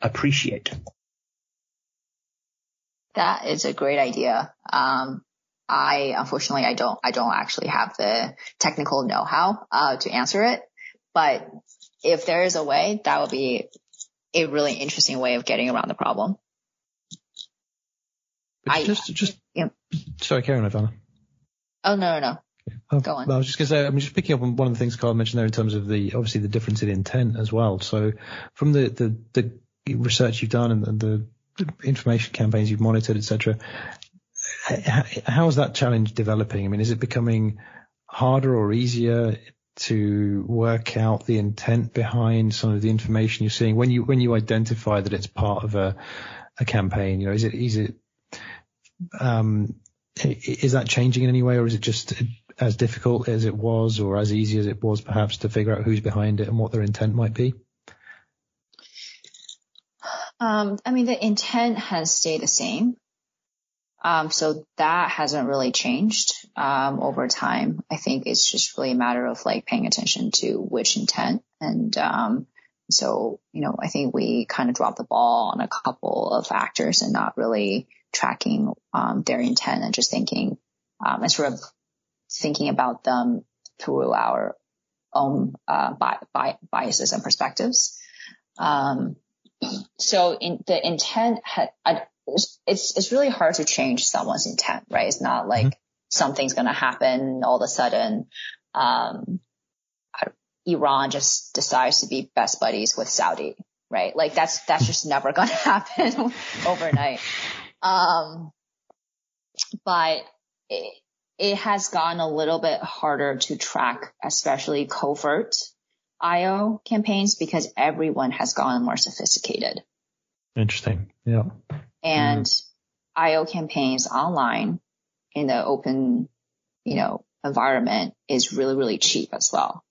appreciate. That is a great idea. Um, I unfortunately I don't I don't actually have the technical know-how uh, to answer it, but if there is a way, that would be a really interesting way of getting around the problem. But I, just just yeah. sorry, Karen Evanna. Oh no no no. Oh, Go on. I was just going to say, I'm just picking up on one of the things Carl mentioned there in terms of the obviously the difference in intent as well. So from the the, the research you've done and the, the information campaigns you've monitored, etc how is that challenge developing? I mean, is it becoming harder or easier to work out the intent behind some of the information you're seeing when you when you identify that it's part of a a campaign? You know, is it is it um, is that changing in any way, or is it just as difficult as it was, or as easy as it was perhaps to figure out who's behind it and what their intent might be? Um, I mean, the intent has stayed the same. Um, so that hasn't really changed um, over time. I think it's just really a matter of like paying attention to which intent. And um, so, you know, I think we kind of dropped the ball on a couple of factors and not really tracking um, their intent and just thinking um, and sort of thinking about them through our own uh, bi- bi- biases and perspectives. Um, so in the intent had, I, it's, it's really hard to change someone's intent, right? It's not like mm-hmm. something's going to happen all of a sudden. Um, Iran just decides to be best buddies with Saudi, right? Like that's, that's just never going to happen overnight. Um, but it, it has gotten a little bit harder to track, especially covert IO campaigns because everyone has gotten more sophisticated. Interesting. Yeah. And mm. IO campaigns online in the open, you know, environment is really, really cheap as well.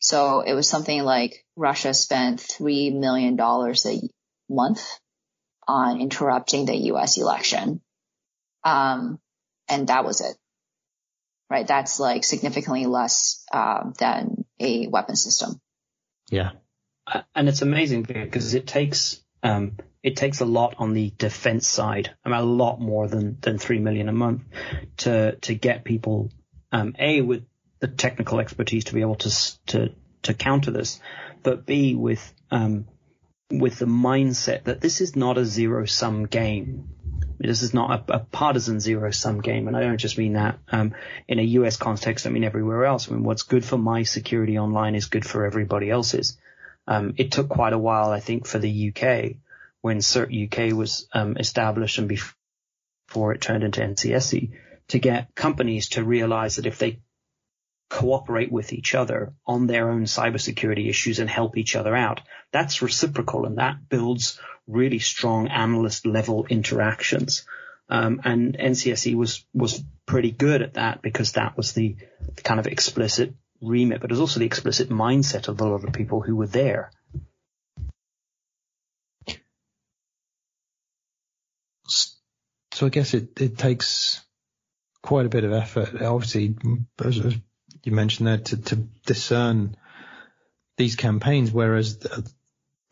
So it was something like Russia spent $3 million a month on interrupting the US election. Um, and that was it. Right. That's like significantly less, uh, than a weapon system. Yeah. And it's amazing because it takes um, it takes a lot on the defense side, mean, a lot more than than three million a month to to get people um, a with the technical expertise to be able to to to counter this, but b with um, with the mindset that this is not a zero sum game. This is not a, a partisan zero sum game, and I don't just mean that um, in a U.S. context. I mean everywhere else. I mean what's good for my security online is good for everybody else's. Um, it took quite a while, I think, for the UK when CERT UK was um, established and before it turned into NCSC to get companies to realize that if they cooperate with each other on their own cybersecurity issues and help each other out, that's reciprocal and that builds really strong analyst level interactions. Um, and NCSC was was pretty good at that because that was the, the kind of explicit remit, but it was also the explicit mindset of a lot of people who were there. So I guess it, it takes quite a bit of effort, obviously, as, you mentioned there, to, to discern these campaigns, whereas the,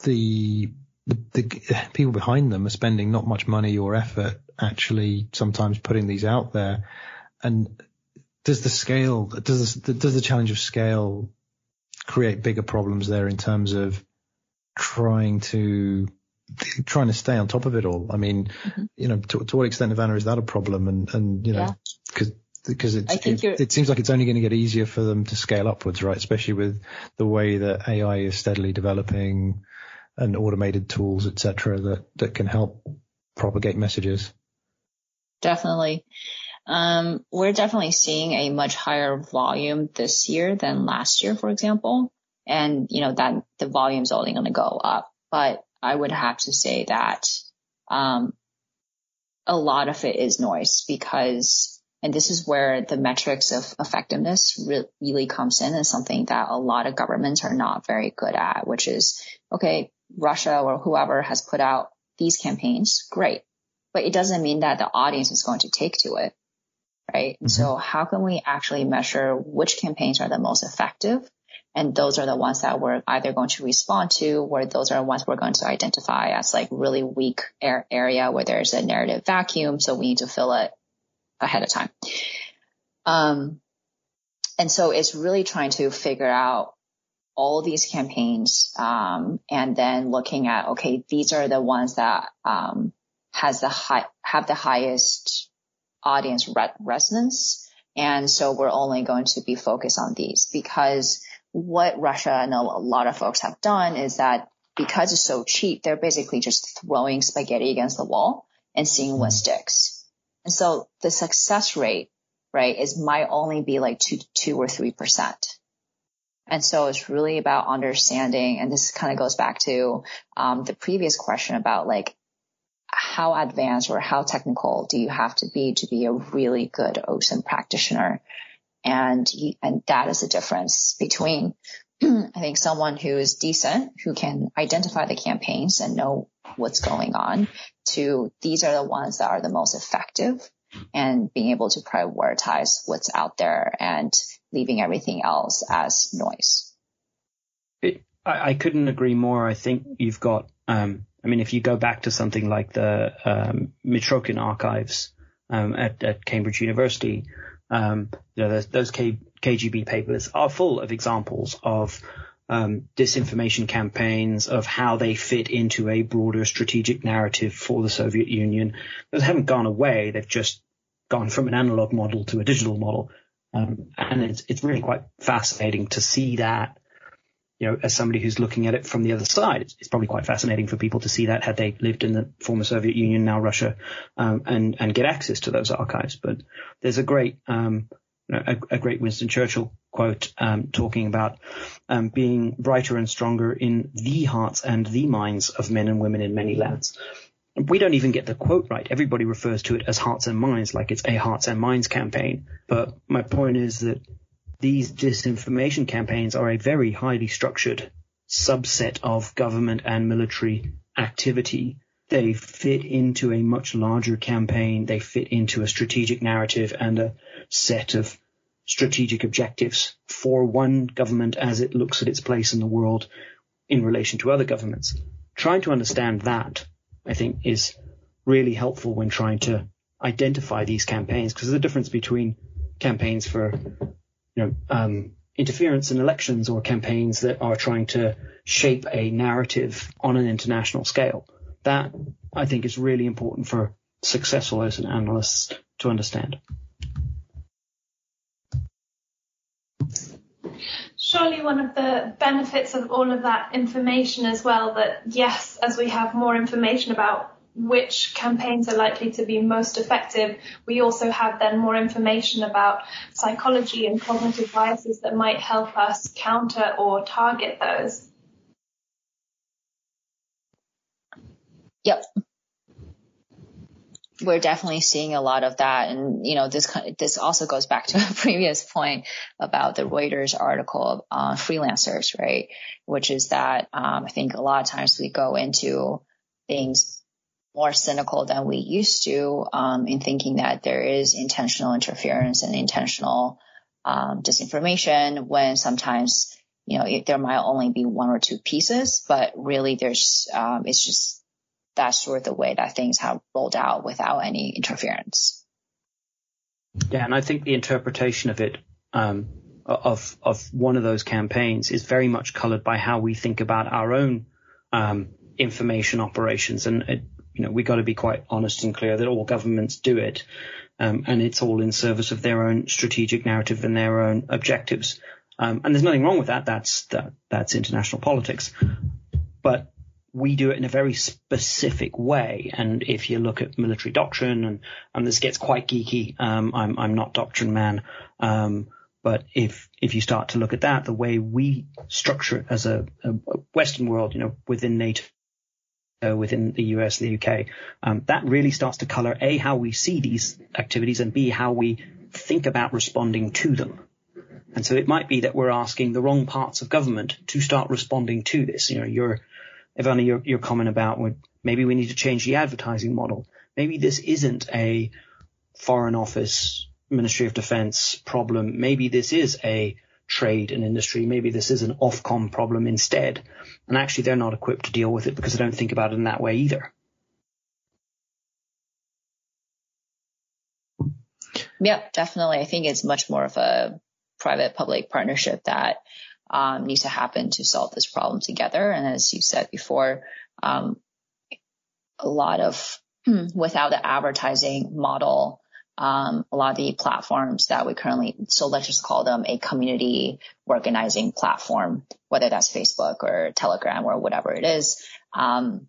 the, the, the people behind them are spending not much money or effort actually sometimes putting these out there. And does the scale, does the, does the challenge of scale create bigger problems there in terms of trying to trying to stay on top of it all? I mean, mm-hmm. you know, to, to, what extent, Evanna, is that a problem? And and you know, because yeah. because it, it seems like it's only going to get easier for them to scale upwards, right? Especially with the way that AI is steadily developing and automated tools, etc., that that can help propagate messages. Definitely. Um, we're definitely seeing a much higher volume this year than last year, for example. And, you know, that the volume is only going to go up. But I would have to say that, um, a lot of it is noise because, and this is where the metrics of effectiveness re- really comes in and something that a lot of governments are not very good at, which is, okay, Russia or whoever has put out these campaigns, great. But it doesn't mean that the audience is going to take to it right? Mm-hmm. So how can we actually measure which campaigns are the most effective? And those are the ones that we're either going to respond to, or those are the ones we're going to identify as like really weak area where there's a narrative vacuum. So we need to fill it ahead of time. Um, and so it's really trying to figure out all these campaigns, um, and then looking at, okay, these are the ones that, um, has the high, have the highest audience re- resonance. And so we're only going to be focused on these because what Russia and a lot of folks have done is that because it's so cheap, they're basically just throwing spaghetti against the wall and seeing what mm-hmm. sticks. And so the success rate, right, is might only be like two, two or three percent. And so it's really about understanding, and this kind of goes back to um, the previous question about like how advanced or how technical do you have to be to be a really good OSINT practitioner? And, and that is the difference between I think someone who is decent, who can identify the campaigns and know what's going on, to these are the ones that are the most effective and being able to prioritize what's out there and leaving everything else as noise. It, I, I, couldn't agree more. I think you've got, um, I mean, if you go back to something like the um, Mitrokhin archives um, at, at, Cambridge University, um, you know, those, those K, KGB papers are full of examples of um, disinformation campaigns, of how they fit into a broader strategic narrative for the Soviet Union. Those haven't gone away. They've just gone from an analog model to a digital model. Um, and it's, it's really quite fascinating to see that, you know, as somebody who's looking at it from the other side, it's, it's probably quite fascinating for people to see that had they lived in the former Soviet Union, now Russia, um, and, and get access to those archives. But there's a great, um, a, a, great Winston Churchill quote um, talking about um, being brighter and stronger in the hearts and the minds of men and women in many lands. We don't even get the quote right. Everybody refers to it as hearts and minds, like it's a hearts and minds campaign. But my point is that these disinformation campaigns are a very highly structured subset of government and military activity. They fit into a much larger campaign. They fit into a strategic narrative and a set of strategic objectives for one government as it looks at its place in the world in relation to other governments. Trying to understand that, I think, is really helpful when trying to identify these campaigns because a difference between campaigns for, know, um, interference in elections or campaigns that are trying to shape a narrative on an international scale. That I think is really important for successful as an analysts to understand. surely one of the benefits of all of that information as well that yes, as we have more information about which campaigns are likely to be most effective, we also have then more information about psychology and cognitive biases that might help us counter or target those. Yep we're definitely seeing a lot of that. And, you know, this, this also goes back to a previous point about the Reuters article on freelancers, right? Which is that, um, I think a lot of times we go into things more cynical than we used to, um, in thinking that there is intentional interference and intentional, um, disinformation when sometimes, you know, there might only be one or two pieces, but really there's, um, it's just that's sort of the way that things have rolled out without any interference. Yeah, and I think the interpretation of it, um, of of one of those campaigns, is very much coloured by how we think about our own um, information operations, and it, you know we got to be quite honest and clear that all governments do it, um, and it's all in service of their own strategic narrative and their own objectives. Um, and there's nothing wrong with that. That's that, that's international politics. But we do it in a very specific way. And if you look at military doctrine, and, and this gets quite geeky, um, I'm, I'm not doctrine man. Um, but if, if you start to look at that, the way we structure it as a, a Western world, you know, within NATO, within the US the UK, um, that really starts to color A, how we see these activities and B, how we think about responding to them. And so it might be that we're asking the wrong parts of government to start responding to this. You know, you're, Evanna, your, your comment about maybe we need to change the advertising model. Maybe this isn't a foreign office, Ministry of Defense problem. Maybe this is a trade and industry. Maybe this is an Ofcom problem instead. And actually they're not equipped to deal with it because they don't think about it in that way either. Yep, definitely. I think it's much more of a private public partnership that um, needs to happen to solve this problem together. And as you said before, um, a lot of without the advertising model, um, a lot of the platforms that we currently, so let's just call them a community organizing platform, whether that's Facebook or Telegram or whatever it is, um,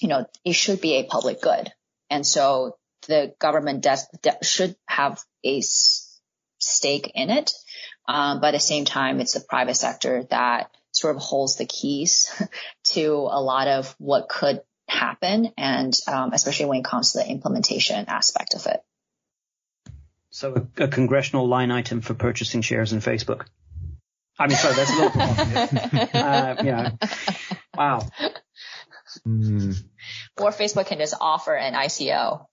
you know, it should be a public good. And so the government does, should have a stake in it. Um, but at the same time, it's the private sector that sort of holds the keys to a lot of what could happen, and um, especially when it comes to the implementation aspect of it. So a, a, congressional line item for purchasing shares in Facebook. I mean, sorry, that's a little provocative. uh, you know, wow. Mm. Or Facebook can just offer an ICO.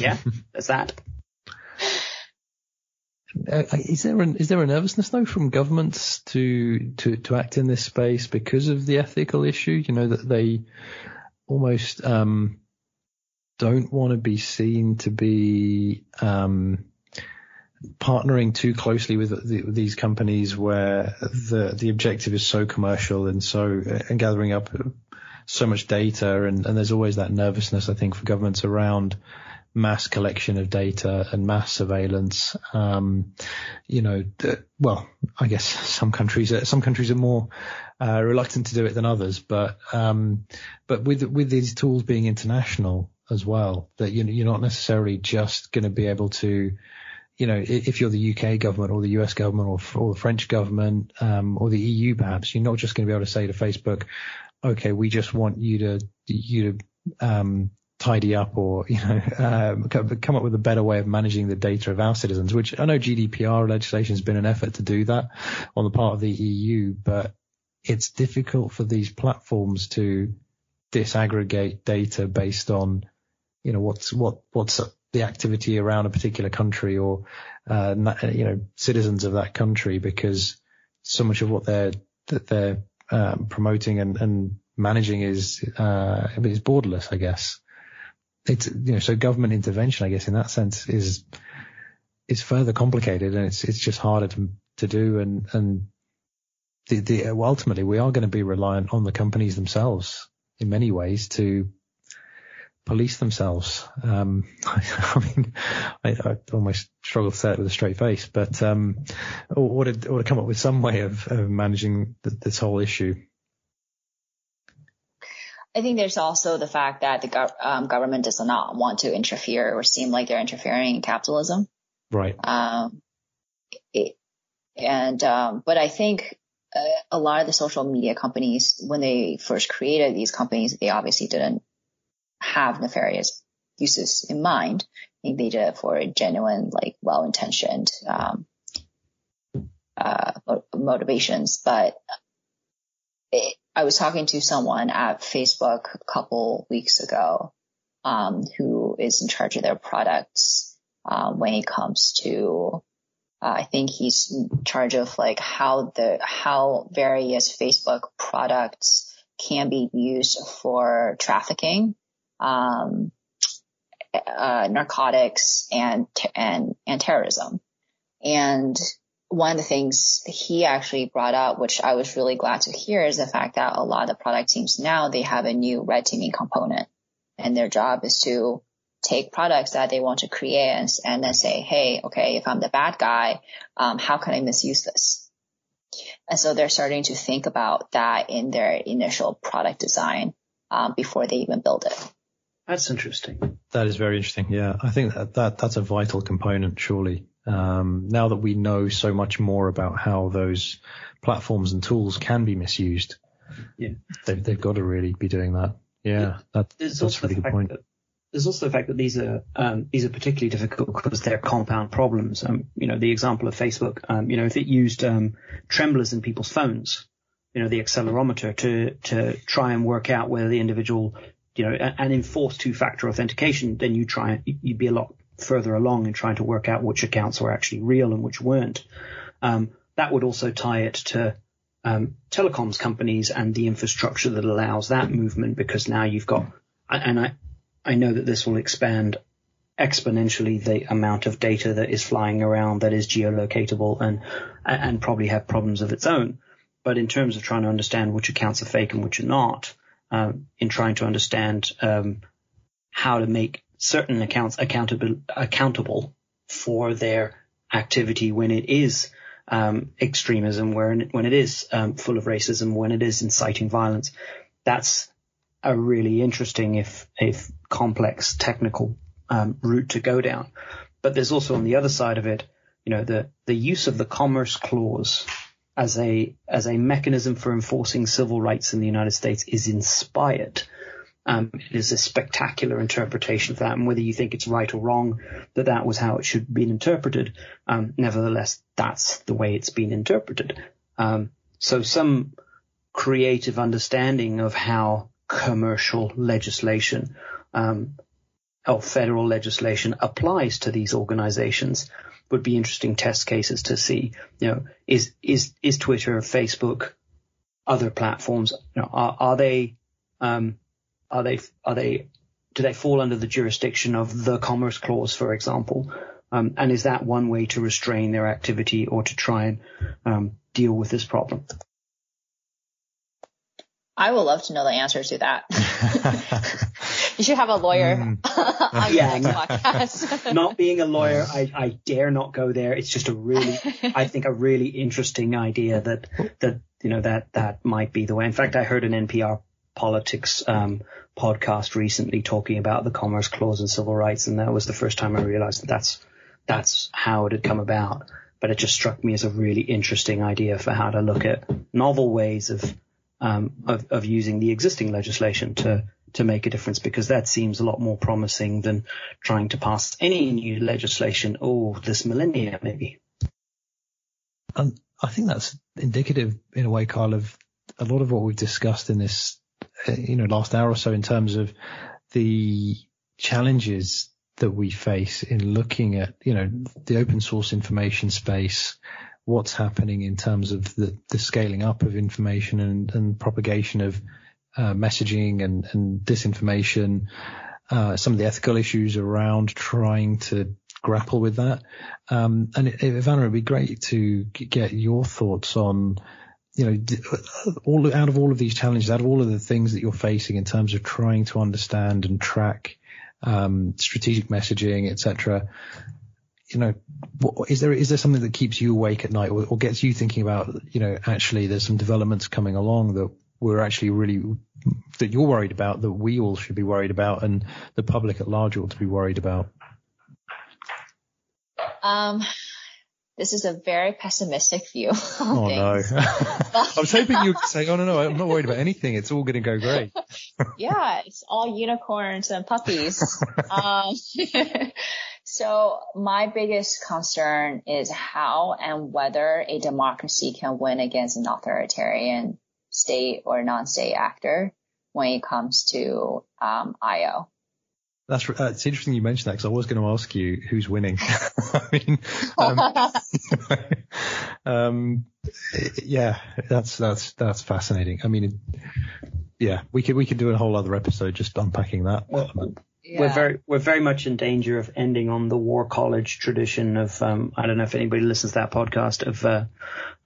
yeah, there's that. Uh, is there an, is there a nervousness though from governments to to to act in this space because of the ethical issue? You know that they almost um, don't want to be seen to be um, partnering too closely with, the, these companies where the the objective is so commercial and so and gathering up so much data and, and there's always that nervousness I think for governments around mass collection of data and mass surveillance. Um, you know, well, I guess some countries are, some countries are more uh, reluctant to do it than others, but um, but with with these tools being international as well, that you know, you're not necessarily just going to be able to you know, if you're the UK government or the US government or, or the French government um, or the EU, perhaps you're not just going to be able to say to Facebook, "Okay, we just want you to you to um, tidy up or you know um, come up with a better way of managing the data of our citizens which i know gdpr legislation has been an effort to do that on the part of the eu but it's difficult for these platforms to disaggregate data based on you know what's what what's the activity around a particular country or uh, you know citizens of that country because so much of what they're that they're um, promoting and, and managing is uh, is borderless, I guess. It's you know so government intervention, I guess, in that sense is is further complicated and it's it's just harder to to do and and the, the ultimately we are going to be reliant on the companies themselves in many ways to police themselves. Um, I mean, I, I, almost struggle to say it with a straight face, but um, or, to, or to come up with some way of, of managing the, this whole issue. I think there's also the fact that the go- um, government does not want to interfere or seem like they're interfering in capitalism. Right. Um, it, and um, but I think uh, a lot of the social media companies, when they first created these companies, they obviously didn't have nefarious uses in mind. I think they did it for genuine, like well-intentioned um, uh, motivations, but it, I was talking to someone at Facebook a couple weeks ago, um, who is in charge of their products, uh, when it comes to, uh, I think he's in charge of like how the, how various Facebook products can be used for trafficking, um, uh, narcotics and, and, and terrorism. And one of the things he actually brought up, which I was really glad to hear, is the fact that a lot of the product teams now they have a new red teaming component, and their job is to take products that they want to create and, and then say, hey, okay, if I'm the bad guy, um, how can I misuse this? And so they're starting to think about that in their initial product design um, before they even build it. That's interesting. That is very interesting. Yeah, I think that, that that's a vital component, surely, um, now that we know so much more about how those platforms and tools can be misused, yeah, they've, they've got to really be doing that. Yeah, that, that's a really good point. That, there's also the fact that these are um, these are particularly difficult because they're compound problems. Um, you know, the example of Facebook. Um, you know, if it used um, tremblers in people's phones, you know, the accelerometer to to try and work out whether the individual, you know, and, enforce two-factor authentication, then you try you'd be a lot further along in trying to work out which accounts were actually real and which weren't. Um, that would also tie it to um, telecoms companies and the infrastructure that allows that movement because now you've got, and I, I know that this will expand exponentially the amount of data that is flying around that is geolocatable and, and probably have problems of its own. But in terms of trying to understand which accounts are fake and which are not, um, in trying to understand um, how to make certain accounts accountable accountable for their activity when it is um, extremism, when when it is um, full of racism, when it is inciting violence. That's a really interesting, if if complex technical um, route to go down. But there's also on the other side of it, you know, the the use of the Commerce Clause as a as a mechanism for enforcing civil rights in the United States is inspired um, it is a spectacular interpretation of that, and whether you think it's right or wrong that that was how it should have been interpreted, um, nevertheless, that's the way it's been interpreted. Um, so some creative understanding of how commercial legislation um, or federal legislation applies to these organizations would be interesting test cases to see. You know, is is is Twitter, Facebook, other platforms, you know, are, are they um, are they are they do they fall under the jurisdiction of the Commerce Clause, for example? Um, and is that one way to restrain their activity or to try and um, deal with this problem? I would love to know the answer to that. you should have a lawyer mm. on yeah, your podcast. not being a lawyer, I, I dare not go there. It's just a really, I think, a really interesting idea that that you know that that might be the way. In fact, I heard an NPR politics um, podcast recently talking about the Commerce Clause and civil rights, and that was the first time I realized that that's that's how it had come about. But it just struck me as a really interesting idea for how to look at novel ways of um, of, of using the existing legislation to to make a difference because that seems a lot more promising than trying to pass any new legislation. Oh, this millennia maybe. And I think that's indicative in a way, Kyle, of a lot of what we've discussed in this, uh, you know, last hour or so in terms of the challenges that we face in looking at, you know, the open source information space, what's happening in terms of the, the scaling up of information and, and propagation of uh, messaging and, and disinformation, uh, some of the ethical issues around trying to grapple with that. Um, and Evanna, it'd be great to get your thoughts on, you know, all out of all of these challenges, out of all of the things that you're facing in terms of trying to understand and track um, strategic messaging, etc you know, what, is there is there something that keeps you awake at night or, or, gets you thinking about, you know, actually there's some developments coming along that we're actually really that you're worried about that we all should be worried about and the public at large ought to be worried about? Um, this is a very pessimistic view. Oh things. no! I was hoping you'd say, "Oh no, no, I'm not worried about anything. It's all going to go great." yeah, it's all unicorns and puppies. um, so my biggest concern is how and whether a democracy can win against an authoritarian state or non-state actor when it comes to um, IO. That's uh, it's interesting you mentioned that because I was going to ask you who's winning. I mean, um, um, yeah, that's that's that's fascinating. I mean, yeah, we could we could do a whole other episode just unpacking that. Well, yeah. We're very we're very much in danger of ending on the war college tradition of um, I don't know if anybody listens to that podcast of uh,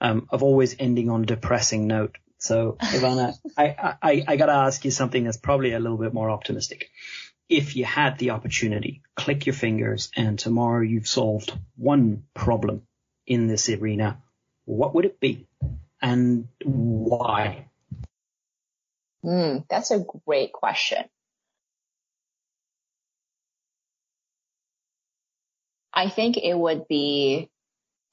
um, of always ending on a depressing note. So Evanna, I, I I gotta ask you something that's probably a little bit more optimistic. If you had the opportunity, click your fingers, and tomorrow you've solved one problem in this arena, what would it be, and why? Mm, that's a great question. I think it would be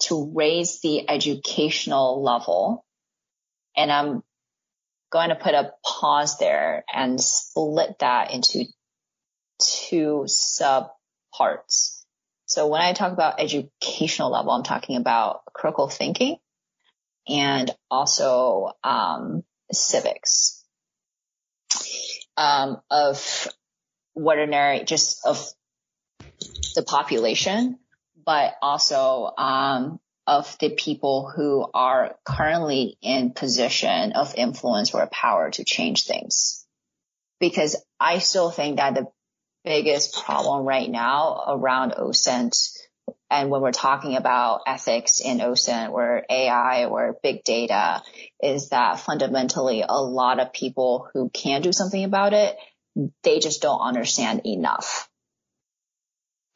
to raise the educational level. And I'm going to put a pause there and split that into two sub parts. So when I talk about educational level, I'm talking about critical thinking and also um, civics um, of ordinary, just of the population, but also um, of the people who are currently in position of influence or power to change things. Because I still think that the biggest problem right now around OSINT and when we're talking about ethics in OSINT or AI or big data is that fundamentally a lot of people who can do something about it, they just don't understand enough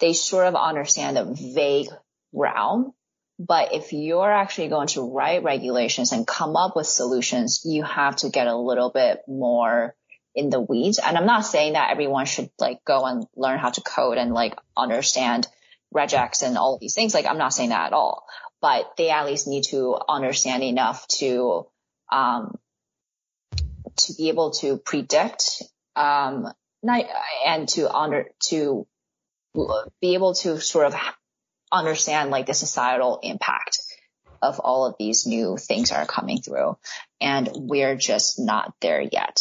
they sort of understand the vague realm. But if you're actually going to write regulations and come up with solutions, you have to get a little bit more in the weeds. And I'm not saying that everyone should like go and learn how to code and like understand regex and all these things. Like I'm not saying that at all, but they at least need to understand enough to, um, to be able to predict, um, and to under, to be able to sort of understand like the societal impact. of all of these new things that are coming through. And we're just not there yet.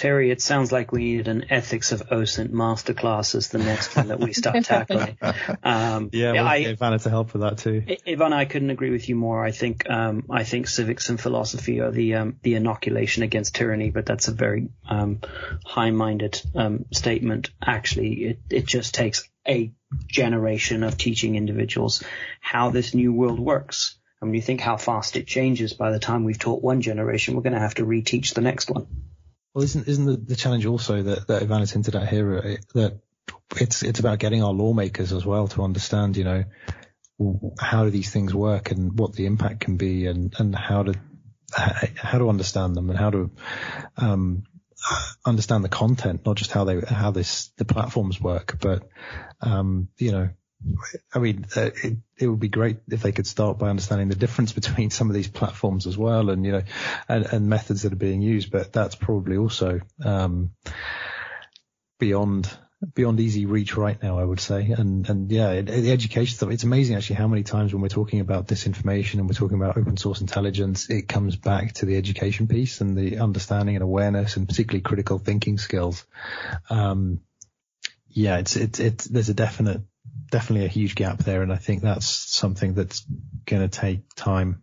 Terry, it sounds like we need an ethics of OSINT masterclass as the next one that we start tackling. Um, yeah, we'll I, Evanna to help with that too. Evanna, I couldn't agree with you more. I think um, I think civics and philosophy are the um, the inoculation against tyranny, but that's a very um, high-minded um, statement. Actually, it it just takes a generation of teaching individuals how this new world works. And when you think how fast it changes, by the time we've taught one generation, we're going to have to reteach the next one. Well, isn't isn't the, the challenge also that that Evanna's hinted at here uh, that it's it's about getting our lawmakers as well to understand, you know, how do these things work and what the impact can be and and how to how to understand them and how to um, understand the content, not just how they how this the platforms work, but um, you know, I mean, uh, it, it would be great if they could start by understanding the difference between some of these platforms as well, and you know, and, and methods that are being used. But that's probably also um, beyond beyond easy reach right now, I would say. And and yeah, the education stuff. It's amazing actually how many times when we're talking about disinformation and we're talking about open source intelligence, it comes back to the education piece and the understanding and awareness and particularly critical thinking skills. Um, yeah, it's it's it's there's a definite definitely a huge gap there, and I think that's something that's going to take time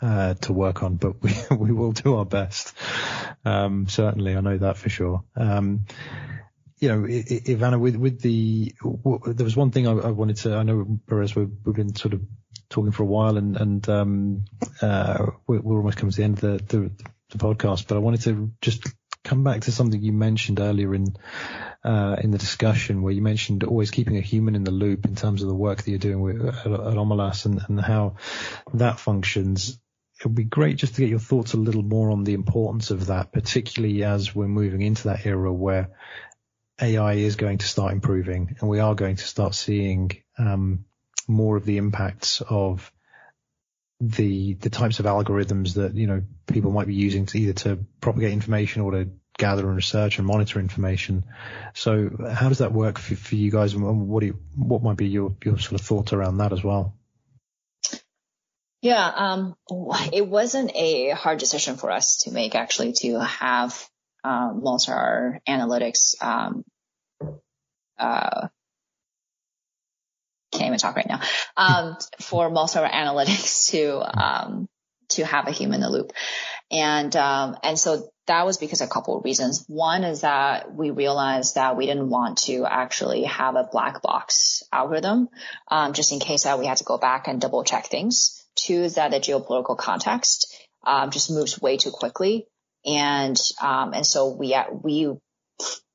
uh, to work on, but we we will do our best. Um, certainly, I know that for sure. Um, you know, Evanna, with with the there was one thing I, I wanted to. I know Perez, we've, we've been sort of talking for a while, and and um, uh, we're, we're, almost coming to the end of the, the, the podcast, but I wanted to just come back to something you mentioned earlier in uh, in the discussion where you mentioned always keeping a human in the loop in terms of the work that you're doing with, at, at Omelas and, and how that functions. It would be great just to get your thoughts a little more on the importance of that, particularly as we're moving into that era where AI is going to start improving and we are going to start seeing um, more of the impacts of the the types of algorithms that you know people might be using to either to propagate information or to gather and research and monitor information. So how does that work for, for you guys, and what do you, what might be your your sort of thoughts around that as well? Yeah, um, it wasn't a hard decision for us to make actually to have um, our analytics um, uh, can't even talk right now. Um, for most of our analytics to um, to have a human in the loop, and um, and so that was because of a couple of reasons. One is that we realized that we didn't want to actually have a black box algorithm, um, just in case that we had to go back and double check things. Two is that the geopolitical context um, just moves way too quickly, and um, and so we we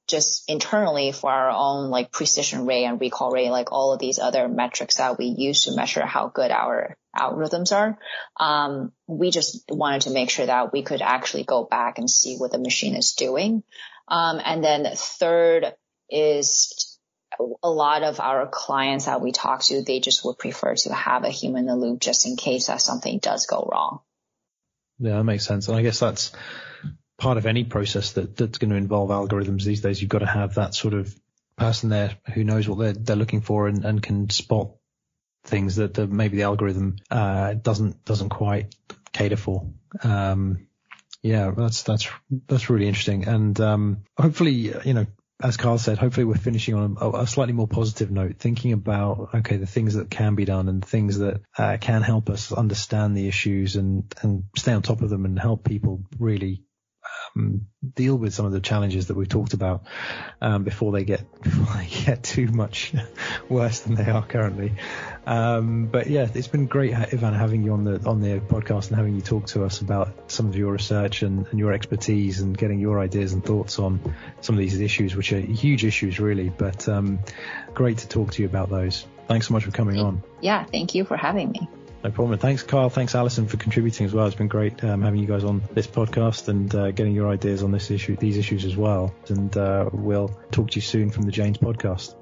just internally for our own like precision rate and recall rate, like all of these other metrics that we use to measure how good our algorithms are. Um, we just wanted to make sure that we could actually go back and see what the machine is doing. Um, and then third is a lot of our clients that we talk to, they just would prefer to have a human in the loop just in case that something does go wrong. Yeah, that makes sense. And I guess that's part of any process that, that's going to involve algorithms these days. You've got to have that sort of person there who knows what they're, they're looking for and, and can spot things that the, maybe the algorithm uh, doesn't doesn't quite cater for. Um, yeah, that's that's that's really interesting, and um, hopefully, you know, as Carl said, hopefully we're finishing on a, a, slightly more positive note, thinking about okay the things that can be done and things that uh, can help us understand the issues and and stay on top of them and help people really um, deal with some of the challenges that we've talked about um, before they get before they get too much worse than they are currently. Um, but yeah, it's been great, Ivan, having you on the on the podcast and having you talk to us about some of your research and, and your expertise and getting your ideas and thoughts on some of these issues, which are huge issues, really. But um, great to talk to you about those. Thanks so much for coming on. Yeah, thank you for having me. No problem. thanks, Kyle. Thanks, Alison, for contributing as well. It's been great um, having you guys on this podcast and uh, getting your ideas on this issue, these issues as well. And uh, we'll talk to you soon from the Janes podcast.